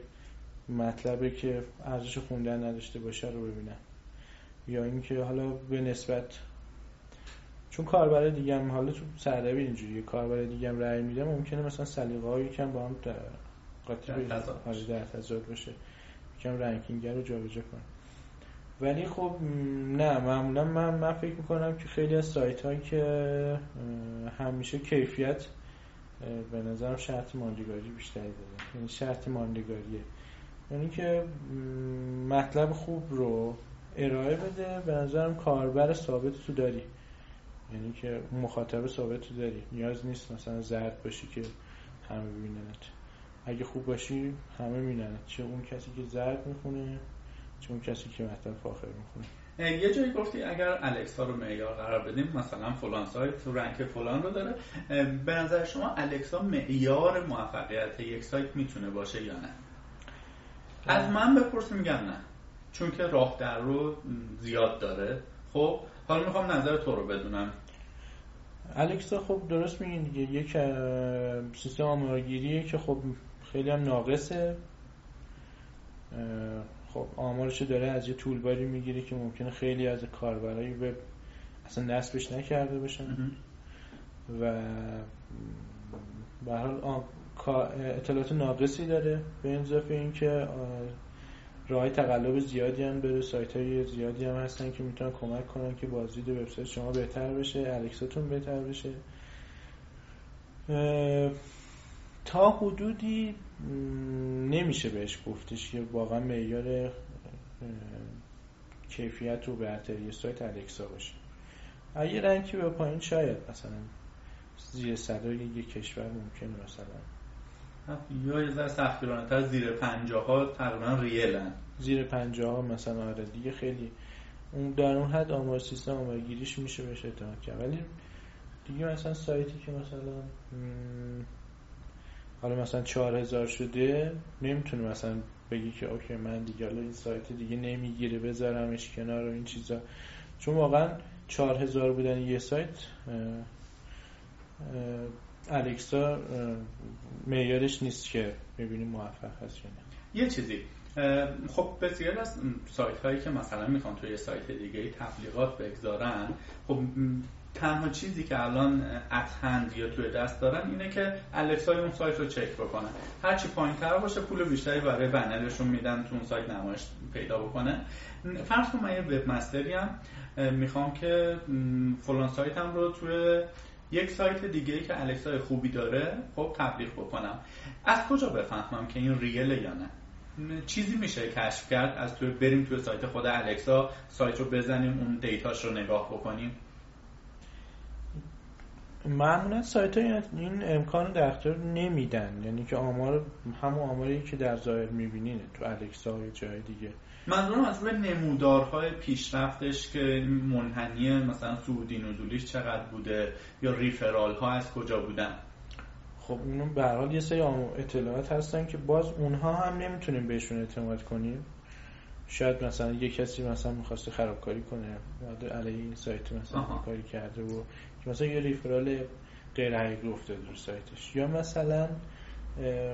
مطلبی که ارزش خوندن نداشته باشه رو ببینم یا اینکه حالا به نسبت چون کاربر دیگه هم حالا تو سردبیر اینجوریه کاربر دیگه هم رأی میده ممکنه مثلا سلیقه هایی کم با هم قاطی در تضاد باشه یکم رنکینگ رو جابجا کنه. ولی خب نه معمولا من, من فکر می‌کنم که خیلی از سایت هایی که همیشه کیفیت به نظرم شرط ماندگاری بیشتری داره. یعنی شرط ماندگاریه. یعنی که مطلب خوب رو ارائه بده به نظرم کاربر ثابت تو داری. یعنی که مخاطب ثابت تو داری. نیاز نیست مثلا زرد باشی که همه ببیننت اگه خوب باشی همه میبیننت. چه اون کسی که زرد می‌خونه چه اون کسی که مطلب فاخر می‌خونه.
یه جایی گفتی اگر الکسا رو معیار قرار بدیم مثلا فلان سایت تو رنک فلان رو داره. به نظر شما الکسا معیار موفقیت یک سایت می‌تونه باشه یا نه؟ از من بپرس میگم نه. چون که راه در رو زیاد داره. خب حالا می‌خوام نظر تو رو بدونم.
الکسا خب درست میگین دیگه. یک سیستم آمارگیریه که خب خیلی هم ناقصه. خب آمارشو داره از یه طولباری می‌گیره که ممکنه خیلی از کاربرای وب اصلا نصبش نکرده باشن. و به حال اطلاعات ناقصی داره به اضافه اینکه راه تقلب زیادی هم بره سایت های زیادی هم هستن که می‌تونن کمک کنن که بازدید وبسایت شما بهتر بشه الکساتون بهتر بشه. تا حدودی نمیشه بهش گفتش که واقعا معیار کیفیت و برتری سایت الکسا باشه. اگه رنکی به پایین شاید مثلا زیر صدای یک کشور ممکنه مثلا.
یا یه ذره سختگیرانه تر زیر پنجاه ها تقریبا ریلن
زیر پنجاه ها مثلا آره دیگه خیلی. اون در اون حد آمار سیستم آمارگیریش میشه بهش اعتماد کرد. ولی دیگه مثلا سایتی که مثلا حالا مثلا چهار هزار شده نمی‌تونه مثلا بگی که اوکی من دیگه حالا این سایت دیگه نمی‌گیره بذارمش کنار و این چیزا. چون واقعا چهار هزار بودن یه سایت الکسا معیارش نیست که ببینیم موفق هست یا
یه چیزی خب بسیار از سایت هایی که مثلا می‌خوان توی سایت دیگه تبلیغات بگذارن خب تنها چیزی که الان اتهند یا توی دست دارن اینه که الکسای اون سایت رو چک بکنن. هرچی پایین تر باشه پول بیشتری برای بنرشون میدن تو اون سایت نمایش پیدا بکنه. فرض کن من یه وب مستری هم می‌خوام که فلان سایتم رو توی یک سایت دیگه که الکسای خوبی داره خب تبلیغ بکنم. از کجا بفهمم که این ریله یا نه؟ چیزی میشه کشف کرد از توی بریم توی سایت خود الکسا سایت رو بزنیم اون دیتاش رو نگاه بکنیم؟
معمولا سایت های این امکان در اختیار نمیدن. یعنی که آمار همون آماری که در ظاهر می‌بینین تو الکسا یا جای دیگه.
منظورم از روی نمودارهای پیشرفتش که منحنی مثلا سعودی نزولیش چقدر بوده یا ریفرال ها از کجا بودن؟
خب اونو به حال یه سری اطلاعات هستن که باز اونها هم نمی‌تونیم بهشون اعتماد کنیم. شاید مثلا یه کسی مثلا می‌خواسته خرابکاری کنه علیه این سایت مثلا کاری کرده و مثلا یه ریفرال غیر حقیقی افتاده رو سایتش. یا مثلا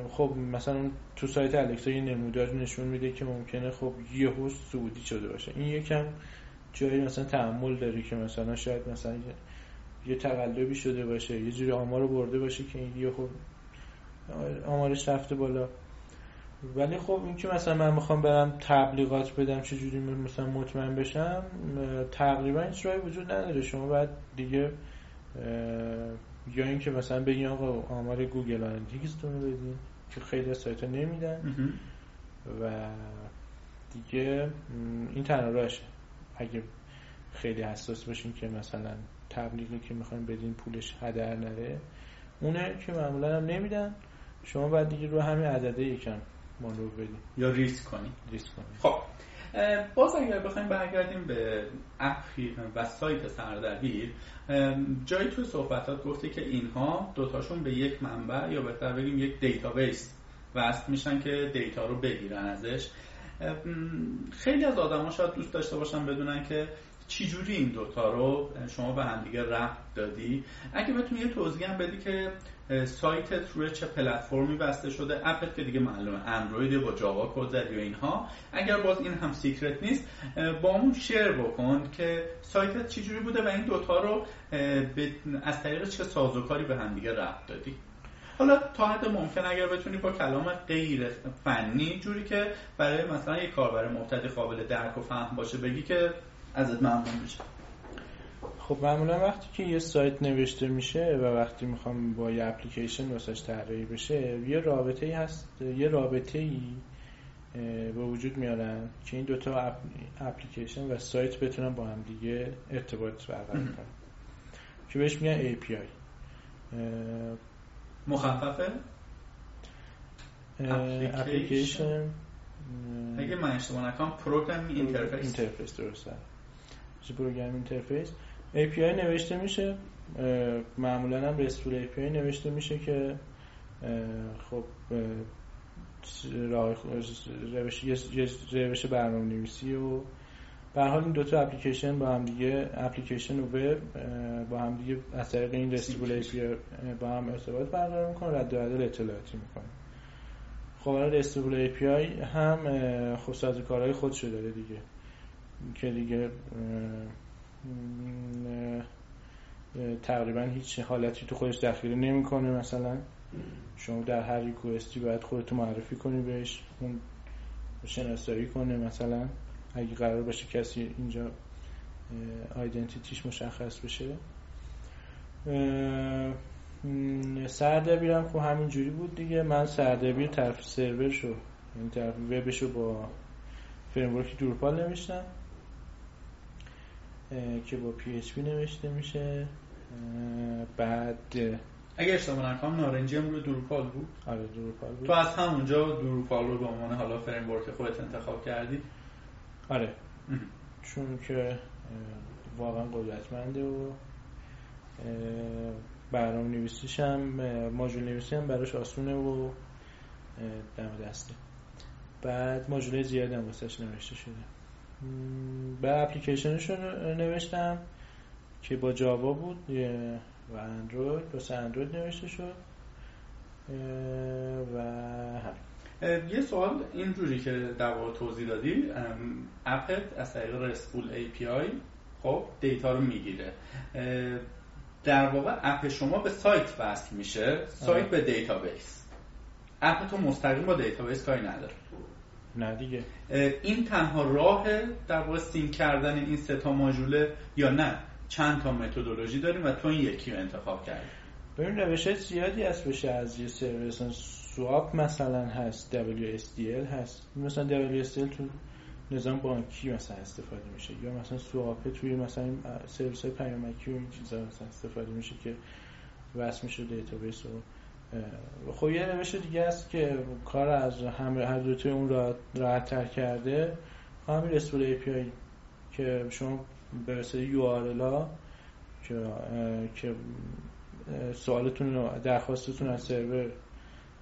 خب مثلا تو سایت الکسا یه نمودار نشون میده که ممکنه خب یه هست سعودی شده باشه. این یکم جایی مثلا تعمل داره که مثلا شاید مثلا یه تقلبی شده باشه یه جوری آمار برده باشه که یه خب آمارش رفته بالا. ولی خب این که مثلا من می‌خوام برم تبلیغات بدم چه جوری مثلا مطمئن بشم تقریبا هیچ راهی وجود نداره. شما باید دیگه یا اینکه مثلا بگین آقا آمار Google Analytics تون رو بدین که خیلی از سایت ها نمیدن و دیگه این تنها راشه اگه خیلی حساس باشین که مثلا تبلیغی که می‌خوایم بدین پولش هدر نره اونه که معمولا هم نمیدن. شما باید دیگه رو همین عدده یکم مانور بدین.
یا ریسک کنین.
ریسک کنین.
خب. باز اگر بخوایم برگردیم به اپ و سایت سردبیر جایی توی صحبتات گفتی که اینها دوتاشون به یک منبع یا بهتر بگیم یک database وصل میشن که data رو بگیرن ازش. خیلی از آدما شاید دوست داشته باشن بدونن که چجوری این دوتا رو شما به همدیگه ربط دادی؟ اگه بتونی یه توضیح هم بدی که سایتت روی چه پلتفرمی بسته شده؟ اپت که دیگه معلومه اندروید با جاوا کد زدی و اینها. اگر باز این هم secret نیست باهامون share بکن که سایتت چجوری بوده و این دوتا رو از طریق چه سازوکاری به همدیگه ربط دادی. حالا تا حد ممکن اگر بتونی با کلام غیر فنی جوری که برای مثلا یک کاربر مبتدی قابل درک و فهم باشه بگی که ازت ممنون میشه
خب معمولا وقتی که یه سایت نوشته میشه و وقتی می‌خوام با یه اپلیکیشن واسش طراحی بشه یه رابطه ای هست یه رابطه ای به وجود میارن که این دوتا اپلیکیشن و سایت بتونن با هم دیگه ارتباط برقرار کنن. که بهش میگن API
مخففه؟
اپلیکیشن
اگه من اشتباه نکنم program interface
interface درسته. program interface API نوشته میشه معمولا هم RESTful API نوشته میشه که خب روش روش برنامه نویسی و به حال این دو تا اپلیکیشن با هم دیگه اپلیکیشن و وب با هم دیگه از طریق این رستیبل API با هم ارتباط برقرار می‌کنن رد و بدل اطلاعاتی می‌کنن خب الان رستیبل API هم خب سازوکارهای خودشو داره دیگه. که دیگه تقریبا هیچ حالتی تو خودش دخیل نمی‌کنه مثلا. شما در هر ریکوستی باید خودتو معرفی کنی بهش اون شناسایی کنه مثلا. اگه قرار باشه کسی اینجا آیدنتیتیش مشخص بشه. سردبیرم خب همین جوری بود دیگه. من سردبیر طرف سرور شو این طرف وبشو با فریمورک دورپال نوشتم. که با پی اچ نوشته میشه. بعد
اگه اشتباه نکنم نارنجی هم روی دروپال بود.
آره دروپال بود.
تو از همونجا دروپال رو به عنوان حالا فریم ورک خودت انتخاب کردی.
آره. چون که واقعا قدرتمنده و برنامه نویسیش هم ماژول نویسی هم براش آسونه و دم دسته. بعد ماژول زیادی هم واسش نوشته شده. به اپلیکیشنش رو نوشتم که با جاوا بود و اندروید واسه اندروید نوشته شد. و هم.
یه سوال اینجوری که در واقع توضیح دادی اپت از طریق RESTful API خب data رو می‌گیره. در واقع اپ شما به سایت وصل میشه سایت به database. اپ تو مستقیم با database کاری نداره.
نه دیگه.
این تنها راه در واقع کردن این سه تا ماژوله یا نه چند تا متدولوژی داریم و تو این یکی رو انتخاب کردی.
ببین روش زیادی هست بشه از یه سرور SOAP مثلا هست WSDL هست. مثلا WSDL تو نظام بانکی مثلا استفاده میشه. یا مثلا SOAP توی مثلا سرویس های پیامکی و این چیزا مثلا استفاده میشه که وصل میشه database و خب یه روش دیگه است که کار از هر دو اون راحت تر کرده همین رسول API که شما وسیله یو آر که که سوالتون رو درخواستتون از سرور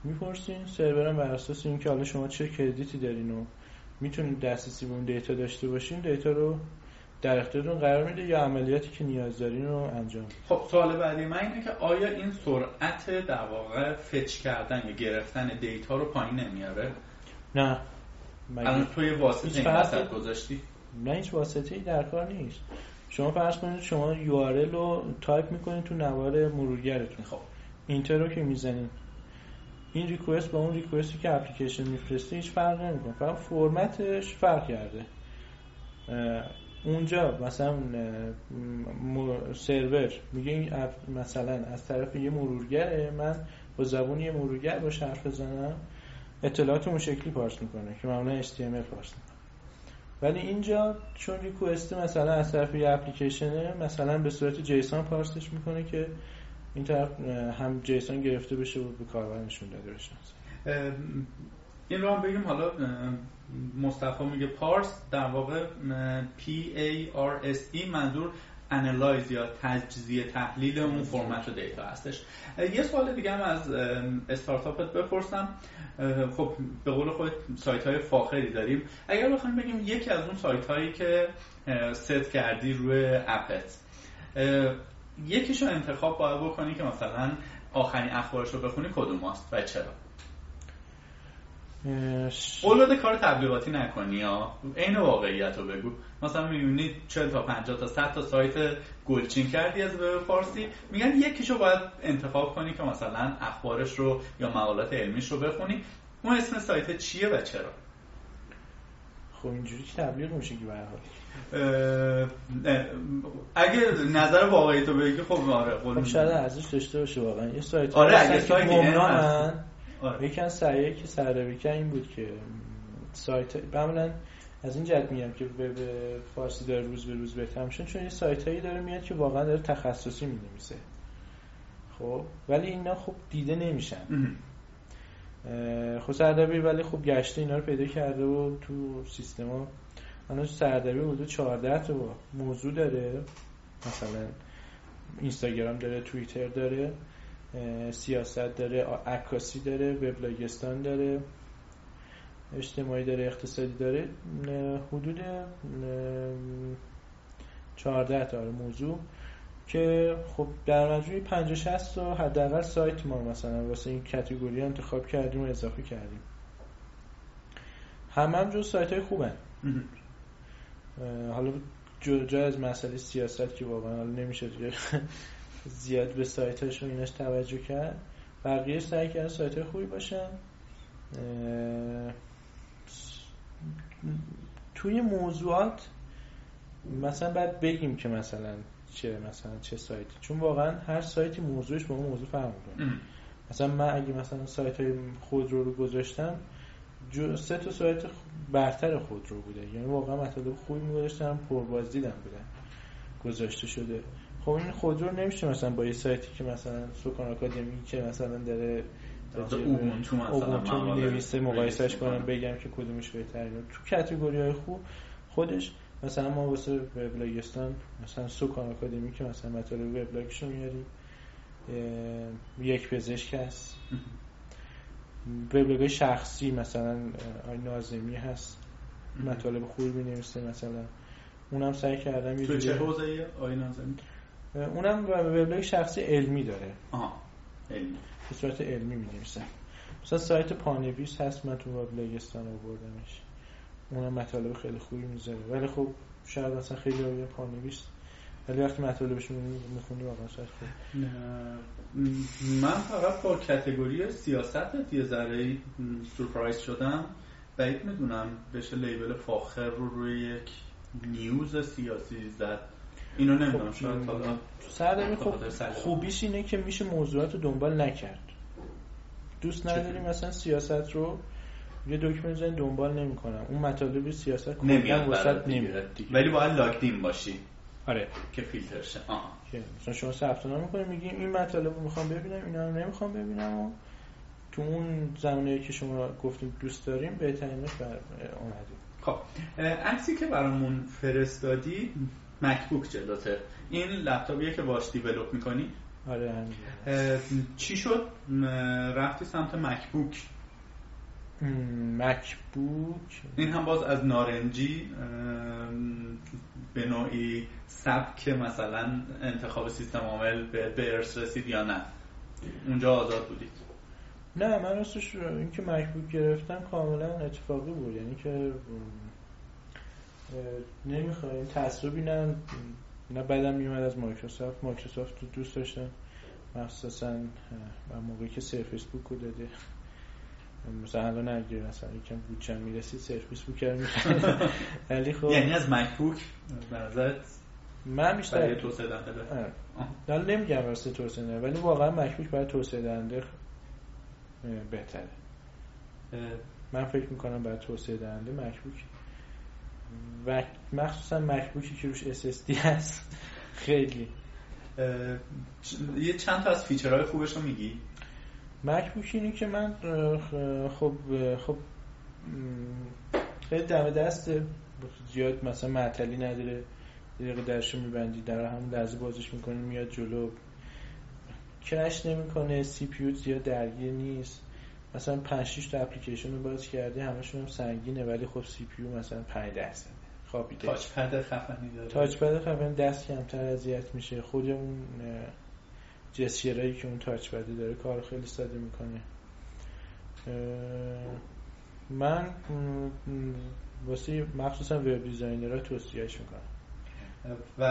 می‌پرسین. سرور هم بر اساس اینکه حالا شما چه کردیتی دارین و می‌تونید دسترسی به اون دیتا داشته باشین دیتا رو در اختیارتون قرار میده یا عملیاتی که نیاز دارین رو انجام
خب سوال بعدی من اینه که آیا این سرعت در واقع fetch کردن یا گرفتن data رو پایین نمیاره؟
نه.
الان توی واسطه گذاشتی؟
نه هیچ واسطه ای در کار نیست. شما فرض کنید شما URL رو تایپ می‌کنید تو نوار مرورگرتون.
خب.
enter رو که می‌زنید. این request با اون request ی که اپلیکیشن میفرسته هیچ فرق نمی‌کنه. فقط فرمتش فرق کرده. اونجا مثلا سرور میگه این مثلا از طرف یه مرورگره من با زبون یه مرورگر باش حرف بزنم اطلاعات اون شکلی پارس می‌کنه که معمولا HTML پارس می‌کنه. ولی اینجا چون ریکوست مثلا از طرف یه اپلیکیشنه مثلا به صورت جیسون پارسش می‌کنه که این طرف هم جیسون گرفته بشه و به کاربر نشون داده بشه.
این رو هم بگیم حالا مصطفی میگه parse در واقع P A R S E منظور analyze یا تجزیه تحلیل اون فرمت و data هستش. یه سوال دیگه هم از استارتاپت بپرسم. خب به قول خود سایت های فاخری داریم. اگر بخوایم بگیم یکی از اون سایت هایی که ست کردی روی اپت یکیشو انتخاب باید بکنی که مثلا آخرین اخبارش رو بخونی کدوم هست و چرا. اولاد کار تبلیغاتی نکنی یا عین واقعیت رو بگو. مثلا می‌بینید 40 تا 50 تا 100 تا سایت گلچین کردی از وب فارسی. میگن یکیشو باید انتخاب کنی که مثلا اخبارش رو یا مقالات علمیش رو بخونی. اون اسم سایت چیه و چرا؟
خب اینجوری که تبلیغ میشه که
اگه نظر واقعی تو بگی خب آره
خب شاید ارزش داشته باشه واقعا. یه سایت
آره اگه سایت
آره. یکن سعیه که سرروی این بود که سایت معمولا از این جد میگم که به فارسی داره روز به روز بهتر میشه چون یه سایت هایی داره میاد که واقعا داره تخصصی می نویسه خب ولی اینا خب دیده نمیشن. خب سردبی ولی خب گشته اینا رو پیدا کرده و تو سیستم ها. الان سردبی حدود 14 تا موضوع داره. مثلا اینستاگرام داره توییتر داره. سیاست داره عکاسی داره وبلاگستان داره اجتماعی داره اقتصادی داره حدود 14 تا موضوع که خب در مجموع 50 60 تا حداقل سایت ما مثلا واسه این کاتگوری انتخاب کردیم و اضافه کردیم. هم هم جز سایت های خوبن حالا جا از مسئله سیاست که واقعا حالا نمیشه زیاد به سایتش و اینش توجه کرد. بقیه سعی کردن سایت خوبی باشن. توی موضوعات مثلا باید بگیم که مثلا چه مثلا چه سایتی. چون واقعا هر سایتی موضوعش با اون موضوع فرق می‌کنه. مثلا من اگه مثلا سایت های خودرو رو گذاشتم جو سه تا سایت برتر خودرو بوده. یعنی واقعا مطالب خوبی میگذاشتم پربازدیدم بودن گذاشته شده. خب این خودرو نمیشه مثلا با یه سایتی که مثلا سوکان آکادمی که مثلا داره
اوبونتو مثلا
نویسه مقایسش کنم بگم که کدومش بهتره. تو کاتگوری های خوب خودش مثلا ما واسه وبلاگستان مثلا سوکان آکادمی که مثلا مطالب وبلاگش رو میاریم یک پزشک هست. <laughs> وبلاگ شخصی مثلا آی نازمی هست. <laughs> مطالب خوبی می نویسه مثلا. اونم سعی کردم
تو چه حوزه آی نازمی؟
اونم وبلاگ شخصی علمی داره.
آها علمی.
به صورت علمی می نویسه مثلا سایت پانویس هست من تو وبلاگستان آوردمش. اونم مطالب خیلی خوبی می‌ذاره. ولی خب شاید مثلا خیلی روی پانویس ولی وقتی مطالبش می‌خونی واقعا شاید خوب.
من فقط با کتگوری سیاست یه ذره سورپرایز شدم. بعید می‌دونم بشه لیبل فاخر رو روی یک نیوز سیاسی زد. اینو نمی‌دونم خب شاید حالا
سردمی خب خوبیش اینه که میشه موضوعات رو دنبال نکرد. دوست نداریم مثلا سیاست رو یه دکمه می‌زنی دنبال نمی‌کنم. اون مطالب سیاست
نمیاد وسط نمیاد ولی باید لاکدین باشی.
آره.
که فیلتر شه.
مثلا شما ثبت نام می‌کنید میگیم این مطالب رو می‌خوام ببینم اینا رو نمی‌خوام ببینم و تو اون زمانه که شما گفتیم دوست داریم بهترینش بر اومدیم
خب عکسی که برامون فرستادی مکبوک جلوته این لپتاپیه که باش دیولپ می‌کنی؟
آره.
چی شد؟ رفتی سمت مکبوک
مکبوک
این هم باز از نارنجی به نوعی سبک مثلا انتخاب سیستم عامل به ارث رسید یا نه. اونجا آزاد بودید.
نه من راستش این که مکبوک گرفتم کاملا اتفاقی بود. یعنی که نمی‌خوایم تصویبی نه نه بعدم میومد از مایکروسافت. مایکروسافت رو دوست داشتم. مخصوصا موقعی که سرفیس بوک رو داده. مثلا الان اگه مثلا یکم بودجه می‌رسید سرفیس بوک رو <laughs> ولی خب
یعنی از مکبوک به
من بیشتر
برای توسعه دهنده
حالا نمیگم واسه توسعه دهنده ولی واقعا مکبوک برای توسعه دهنده بهتره. من فکر می‌کنم برای توسعه دهنده مکبوک. و مخصوصا مکبوکی که روش SSD هست. خیلی.
یه چند تا از feature های خوبش رو میگی؟
MacBook اینه که من خب خب خیلی دم دسته زیاد مثلا معطلی نداره. دقیقه درشو میبندی در همون لحظه بازش می‌کنی میاد جلو. crash نمی‌کنه CPU زیاد درگیر نیست. مثلا 5 6 تا اپلیکیشن رو باز کردی همشون هم سنگینه ولی خب CPU مثلا 5 درصد خوابیده
touchpad خفنی داره.
تاچ پد خفنی دست کمتر اذیت میشه. خود اون جسیرایی که اون touchpad داره کار خیلی ساده می‌کنه. من واسه مخصوصا web designer ها توصیهش می‌کنم.
و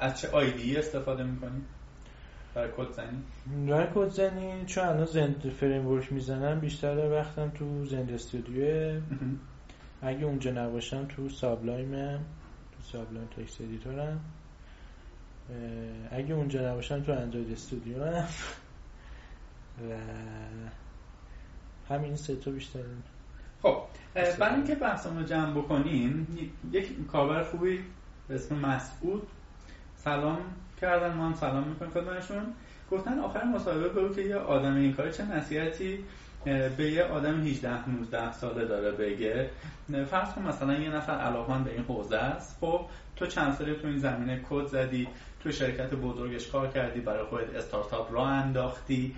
از چه IDE استفاده می‌کنی؟ برای کد زنی؟
برای کد زنی چون الان Zend Frame می‌زنم بیشتر وقتم تو Zend Studio. اگه اونجا نباشم تو Sublime تو Sublime Text editor م اگه اونجا نباشم تو Android Studio هم و همین سه تا بیشتر.
خب برای اینکه بحثمون رو جمع بکنیم یک کاربر خوبی به اسم مسعود. سلام. کردن ما هم سلام می‌کنیم خدمتشون. گفتن آخر مصاحبه بگو که یه آدم این کار چه نصیحتی به یه آدم 18 19 ساله داره بگه. فرض کن مثلا یه نفر علاقمند به این حوزه است. خب تو چند سالی تو این زمینه کد زدی تو شرکت بزرگش کار کردی برای خودت استارتاپ را انداختی.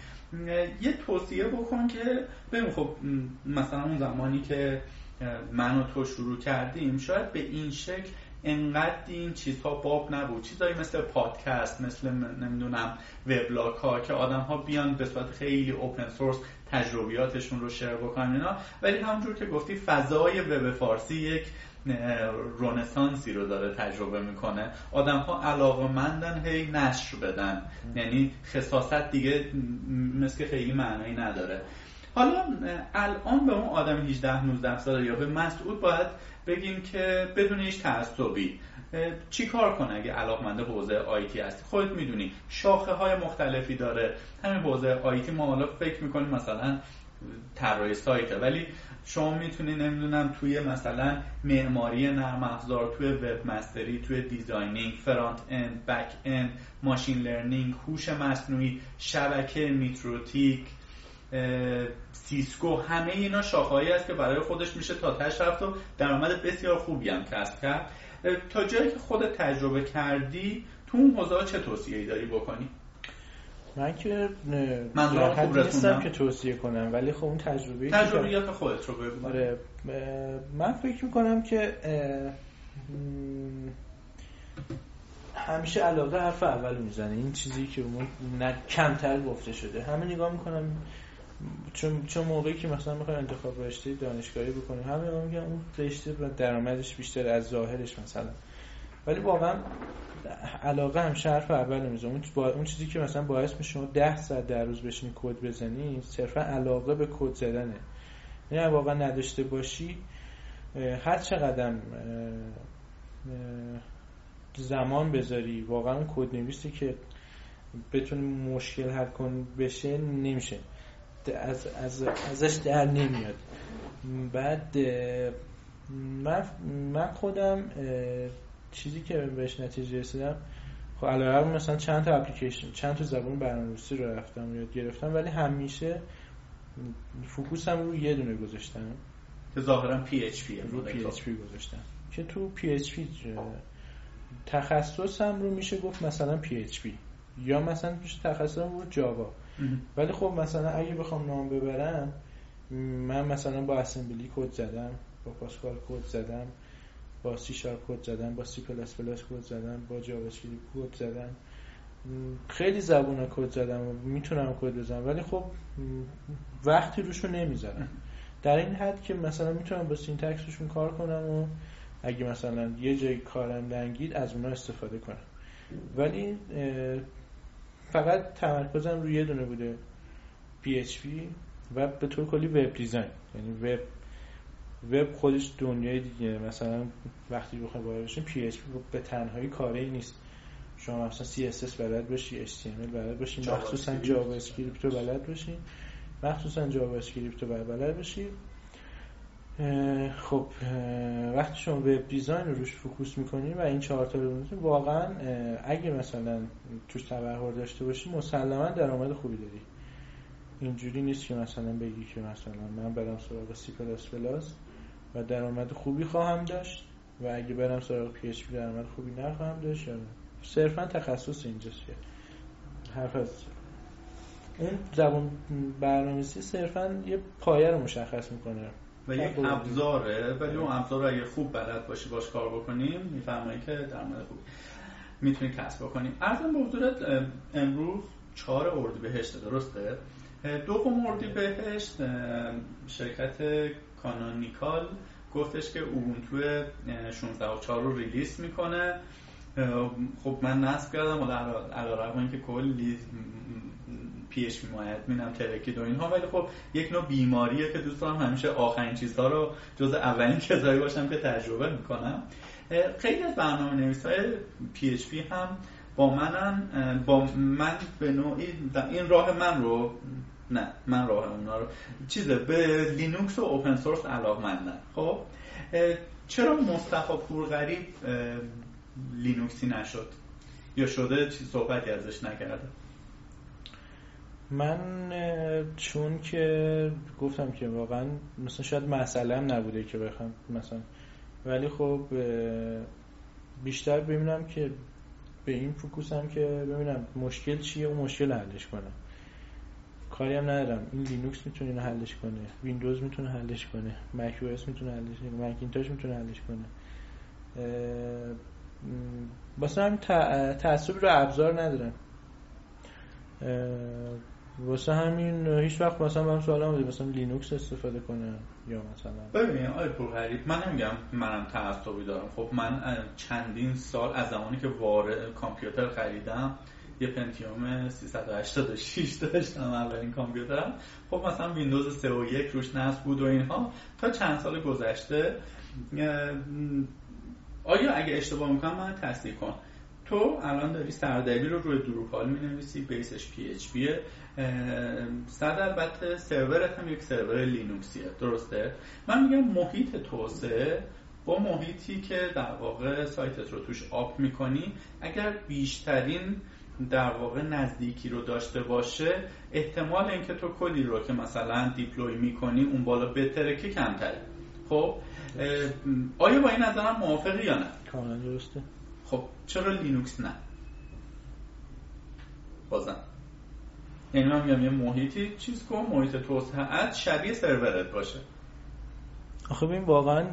یه توصیه بکن که ببین خب مثلا اون زمانی که من و تو شروع کردیم شاید به این شکل انقدر این چیزها باب نبود. چیزایی مثل پادکست مثل نمی‌دونم وبلاگ ها که آدم ها بیان به صورت خیلی اوپن سورس تجربیاتشون رو شیر بکنن اینا. ولی همونجور که گفتی فضای وب فارسی یک رونسانسی رو داره تجربه می‌کنه. آدم ها علاقه مندن هی نشر بدن. یعنی خصاصت دیگه مثل خیلی معنی نداره. حالا الان به اون آدم 18 19 ساله یا به مسعود باید بگیم که بدون هیچ تعصبی چی کار کنه اگه علاقمنده حوزه IT هستی؟ خودت می‌دونی شاخه های مختلفی داره. همین حوزه IT ما حالا فکر می‌کنیم مثلا طراحی سایته. ولی شما می‌تونی نمی‌دونم توی مثلا معماری نرم افزار توی webmaster ی توی designing front end back end machine learning هوش مصنوعی شبکه MikroTik Cisco همه اینا شاخه‌ای است که برای خودش میشه تا تهش رفت و درآمد بسیار خوبی هم کسب کرد. تا جایی که خودت تجربه کردی تو اون حوزه چه توصیه‌ای داری بکنی؟
من که
من خوب
نیستم که توصیه کنم ولی خب اون تجربه
تجربیات خودت رو بگو.
آره من فکر می‌کنم که همیشه علاقه حرف اول می‌زنه این چیزی که نه کمتر گفته شده. همه نگاه می‌کنم چون چون موقعی که مثلا می‌خوای انتخاب رشته دانشگاهی بکنی همه میگن اون رشته درآمدش بیشتر از ظاهرش مثلا. ولی واقعا علاقه هم شرف اول میزه اون اون چیزی که مثلا باعث میشه شما 10 ساعت در روز بشینی کد بزنی صرفا علاقه به کد زدنه. یعنی واقعا نداشته باشی هر چقدر زمان بذاری واقعا کد نویسی که بتونی مشکل حل کن بشه نمیشه. از, از ازش در نمیاد. بعد من من خودم چیزی که بهش نتیجه رسیدم خب علاوه مثلا چند تا اپلیکیشن چند تا زبان برنامه‌نویسی رو رفتم یاد گرفتم ولی همیشه focus م رو یه دونه گذاشتم.
که ظاهرا PHP
رو PHP گذاشتم. که تو پی اچ پی تخصصم رو میشه گفت مثلا پی اچ پی یا مثلا میشه تخصصم رو Java. ولی خب مثلا اگه بخوام نام ببرم من مثلا با Assembly کد زدم با Pascal کد زدم با سی شارپ کد زدم با سی پلاس پلاس کد زدم با JavaScript کد زدم. خیلی زبون کد زدم و می‌تونم کد بزنم ولی خب وقتی روشو نمی‌ذارم. در این حد که مثلا می‌تونم با syntax روشون کار کنم و اگه مثلا یه جای کارم لنگید از اونا استفاده کنم. ولی فقط تمرکزم روی یه دونه بوده PHP و به طور کلی web design. یعنی وب وب خودش دنیای دیگه. مثلا وقتی بخوای وارد بشین PHP به تنهایی کاری نیست. شما مثلا CSS بلد باشی HTML بلد باشی مخصوصا JavaScript رو بلد باشی مخصوصا JavaScript رو بلد باشی خب وقتی شما web design رو روش focus می‌کنی و این چهار تا رو واقعا اگه مثلا توش تبحر داشته باشی مسلما درآمد خوبی داری. اینجوری نیست که مثلا بگی که مثلا من برم سراغ سی پلاس پلاس و درآمد خوبی خواهم داشت و اگه برم سراغ PHP درآمد خوبی نخواهم داشت صرفا تخصص اینجاست که حرف از اون زبان برنامه‌نویسی صرفا یه پایه رو مشخص می‌کنه.
و یک ابزاره. ولی اون ابزار رو اگه خوب بلد باشی باش کار بکنیم میفهمایی که درآمد خوب. می‌تونی کسب بکنیم ارزم به حضورت امروز چهار بهشت درسته؟ دوم بهشت شرکت کانونیکال گفتش که اوبونتو 16.4 رو ریلیس می‌کنه. خب من نصب کردم و علا اینکه کلی پی اچ پی مینم ترکید و اینها. ولی خب یک نوع بیماریه که دوست دارم همیشه آخرین چیزها رو جزء اولین کسایی باشم که تجربه می‌کنم. خیلی از برنامه نویس های PHP هم با منن با من به نوعی این راه من رو نه من راه اونا رو چیزه به لینوکس و open source علاقمندن. خب چرا مصطفی پورغریب لینوکسی نشد؟ یا شده چی صحبتی ازش نکرده؟
من چون که گفتم که واقعا مثلا شاید مسئله هم نبوده که بخوام مثلا ولی خب بیشتر ببینم که به این focus م که ببینم مشکل چیه و مشکل حلش کنم. کاری هم ندارم. این لینوکس می‌تونه اینو حلش کنه. ویندوز می‌تونه حلش کنه. Mac OS می‌تونه حلش کنه. مکینتاش می‌تونه حلش کنه. واسه همین تعصب رو ابزار ندارم. واسه همین هیچ وقت مثلا من سوال بوده مثلا لینوکس استفاده کنه یا مثلا.
ببین آقای غریب من نمیگم منم تعصبی دارم. خب من چندین سال از زمانی که وارد کامپیوتر خریدم یه پنتیوم 386 داشتم اولین کامپیوترم. خب مثلا ویندوز 3 و 1 روش نصب بود و اینها. تا چند سال گذشته آیا اگه اشتباه می‌کنم من تصدیق کن تو الان داری سردبی رو روی Drupal می نویسی base ش PHP یه. صد البته سرورت هم یک سرور لینوکسیه. درسته؟ من میگم محیط توسعه با محیطی که در واقع سایتت رو توش up می‌کنی اگر بیشترین در واقع نزدیکی رو داشته باشه احتمال اینکه تو کدی رو که مثلا deploy می‌کنی اون بالا بترکه کمتره. خب آیا با این نظرم موافقی یا نه؟
کاملا درسته.
چرا لینوکس نه؟ بازم. یعنی من میگم یه محیطی چیز کن محیط توسعه شبیه سرورت باشه.
آخه ببین واقعا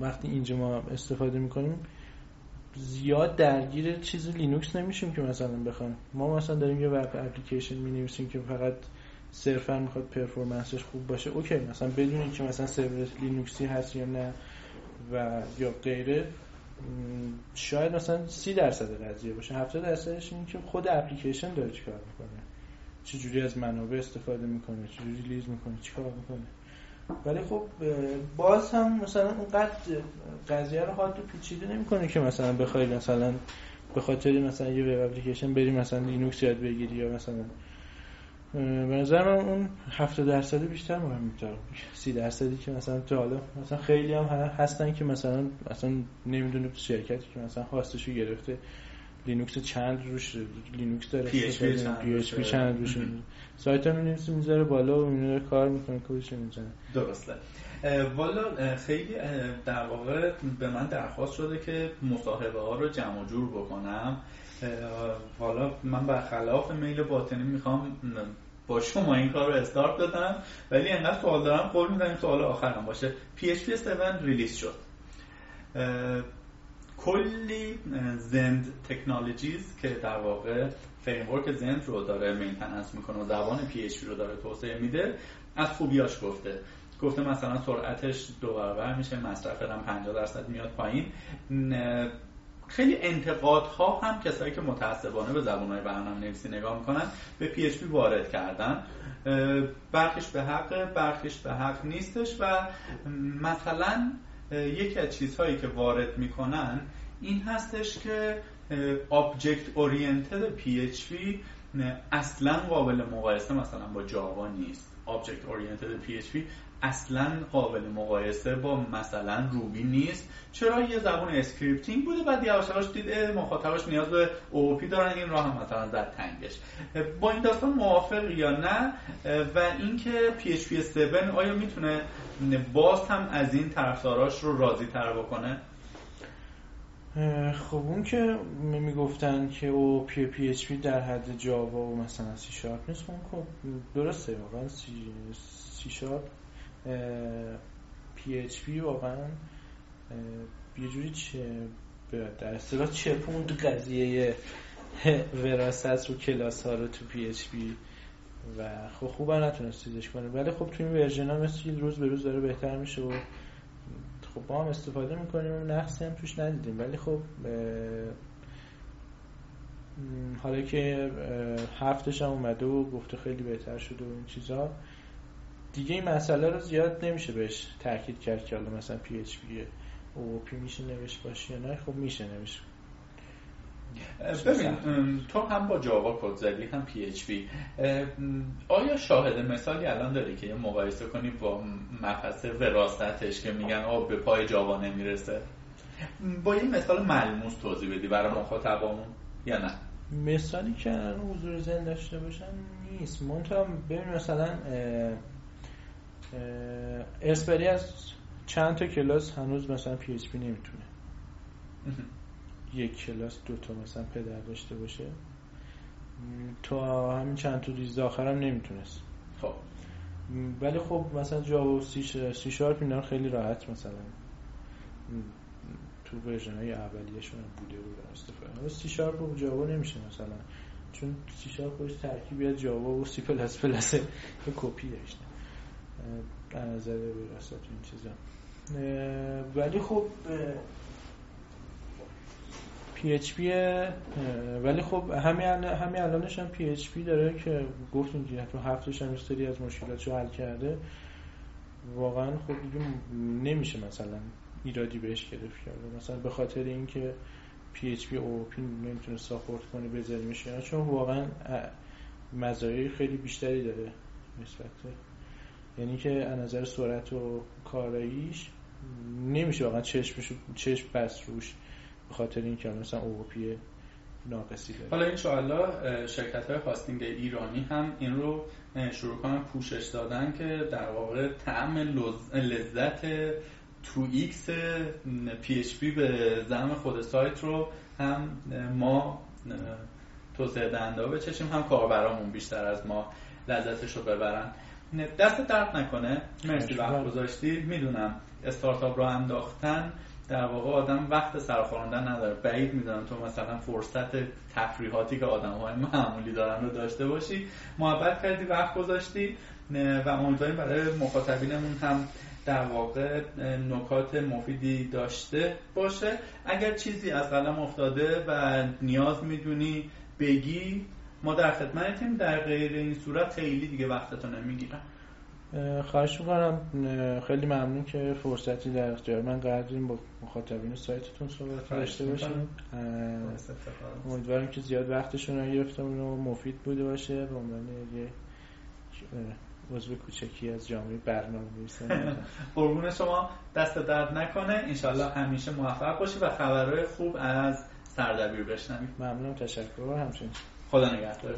وقتی اینجا ما استفاده می‌کنیم زیاد درگیر چیز لینوکس نمیشیم که مثلا بخوام. ما مثلا داریم یه web application می نویسیم که فقط صرفا می‌خواد performance ش خوب باشه. اوکی مثلا بدونید که مثلا سرور لینوکسی هست یا نه و یا غیره. شاید مثلا سی درصد قضیه باشه 70 درصدش این که خود اپلیکیشن داره چیکار می‌کنه؟ چجوری از منابع استفاده می‌کنه؟ چجوری release می‌کنه؟ چیکار می‌کنه؟ ولی خب باز هم مثلا اونقدر قضیه رو حاد پیچیده نمی‌کنه که مثلا بخوای مثلا به خاطر مثلا یه web application بری مثلا لینوکس یاد بگیری یا مثلا به نظر من اون 70 درصد بیشتر مهم می‌تونه 30 درصدی که مثلا تو حالا مثلا خیلی هم هستن که مثلا اصلا نمی‌دونه شرکتی که مثلا host شو گرفته لینوکس چنده روش لینوکس داره PHP چند روش سایت هم می‌نویسه می‌ذاره بالا و می‌ذاره کار می‌کنه کدش می‌زنه
درسته. والا خیلی در واقع به من درخواست شده که مصاحبه ها رو جمع جور بکنم. حالا من برخلاف میل باطنی می‌خوام با شما این کار رو استارت بدم ولی انقدر سوال دارم قول میدم این سوال آخرم باشه. PHP 7 release شد. کلی Zend Technologies که در واقع framework Zend رو داره maintenance می‌کنه و زبان PHP رو داره توسعه میده از خوبیاش گفته. گفته مثلا سرعتش دو برابر میشه مصرف هم 50 درصد میاد پایین. خیلی انتقادها هم کسایی که متعصبانه به زبانهای برنامه نویسی نگاه می‌کنن به PHP وارد کردن. برخیش به حق برخیش به حق نیستش و مثلا یکی از چیزهایی که وارد می‌کنن این هستش که Object Oriented PHP اصلا قابل مقایسه مثلا با جاوا نیست. Object Oriented PHP اصلا قابل مقایسه با مثلا Ruby نیست. چرا یه زبان scripting بوده بعد یواش دید مخاطبش نیاز به OOP دارن این راه هم مثلا زد تنگش. با این داستان موافق یا نه؟ و اینکه PHP 7 آیا می‌تونه باز هم از این طرفداراش رو راضی تر بکنه
خب اون که می‌گفتن که او پی پی اچ پی در حد جاوا و مثلا سی شارپ نیست اون خب درسته واقعا سی, سی شارپ پی اچ پی واقعا یه جوری چه در اصطلاح چپوند قضیه وراثت و کلاس ها رو تو PHP و خب خوب نتونست چیزش کنه. ولی خب تو این version ها مثل روز به روز داره بهتر میشه و خب با هم استفاده می‌کنیم و نقصی هم توش ندیدیم. ولی خب حالا که هفتش هم اومده و گفته خیلی بهتر شده و این چیزا دیگه این مسئله رو زیاد نمیشه بهش تاکید کرد که حالا مثلا پی اچ پی او پی میشه نوشت باشه یا نه. خب میشه نوشت.
ببین تو هم با جاوا کد زدی هم PHP آیا شاهد مثالی الان داری که یه مقایسه کنی با مبحث وراثتش که میگن آه به پای جاوا نمی‌رسه؟ با یه مثال ملموس توضیح بدی برای مخاطبامون یا نه؟
مثالی که حضور ذهن داشته باشم نیست. منتها ببین مثلا ارث‌بری از چند تا کلاس هنوز مثلا PHP نمی‌تونه؟ یک کلاس دو تا مثلا پدر داشته باشه. تا همین چند تا release آخرم نمی‌تونست.
خب.
ولی خب مثلا جاوا و سی, سی شارپ اینا خیلی راحت مثلا. تو version های اولیه‌شون بوده بود استفاده. سی شارپ و جاوا نمیشه مثلا. چون سی شارپ خودش ترکیبی از جاوا و سی پلاس پلاس کپی داشته. در نظر وراثت این چیزا. ولی خب PHP ولی خب همین همین الانش هم PHP داره که گفتیم که تو هفتش هم سری از مشکلاتشو حل کرده. واقعا خب دیگه نمیشه مثلا ایرادی بهش گرفت کرده. مثلا به خاطر اینکه پی اچ پی او پی نمی‌تونه support کنه بذاریمش چون واقعا مزایای خیلی بیشتری داره نسبت یعنی که از نظر سرعت و کاراییش نمیشه واقعا چشمشو چشم بست روش به خاطر اینکه مثلا OOP ناقصی داره.
حالا انشاءالله شرکت های hosting ایرانی هم این رو شروع کنن پوشش دادن که در واقع طعم لذت two X PHP به زعم خود سایت رو هم ما توسعه دهنده بچشیم. هم کاربرامون بیشتر از ما لذتش رو ببرن. دست درد نکنه. مرسی وقت گذاشتی. می‌دونم استارتاپ رو انداختن در واقع آدم وقت سرخوراندن نداره. بعید می‌دونم تو مثلا فرصت تفریحاتی که آدم های معمولی دارن رو داشته باشی. محبت کردی وقت گذاشتی. و امیدواریم برای مخاطبینمون هم در واقع نکات مفیدی داشته باشه. اگر چیزی از قلم افتاده و نیاز می‌دونی بگی. ما در خدمتیم. در غیر این صورت خیلی دیگه وقتتون نمی‌گیرم
خواهش می‌کنم. خیلی ممنون که فرصتی در اختیار من قرار با مخاطبین سایتتون صحبت داشته باشیم. امیدوارم که زیاد وقتشون رو گرفتم و مفید بوده باشه. به عنوان یه عضو کوچکی از جامعه برنامه نویسان <laughs>
قربون شما. دست درد نکنه. انشالله همیشه موفق باشی و خبرهای خوب از سردبیر بشنوید
ممنون. تشکر. همچنین.
خدا نگهدار.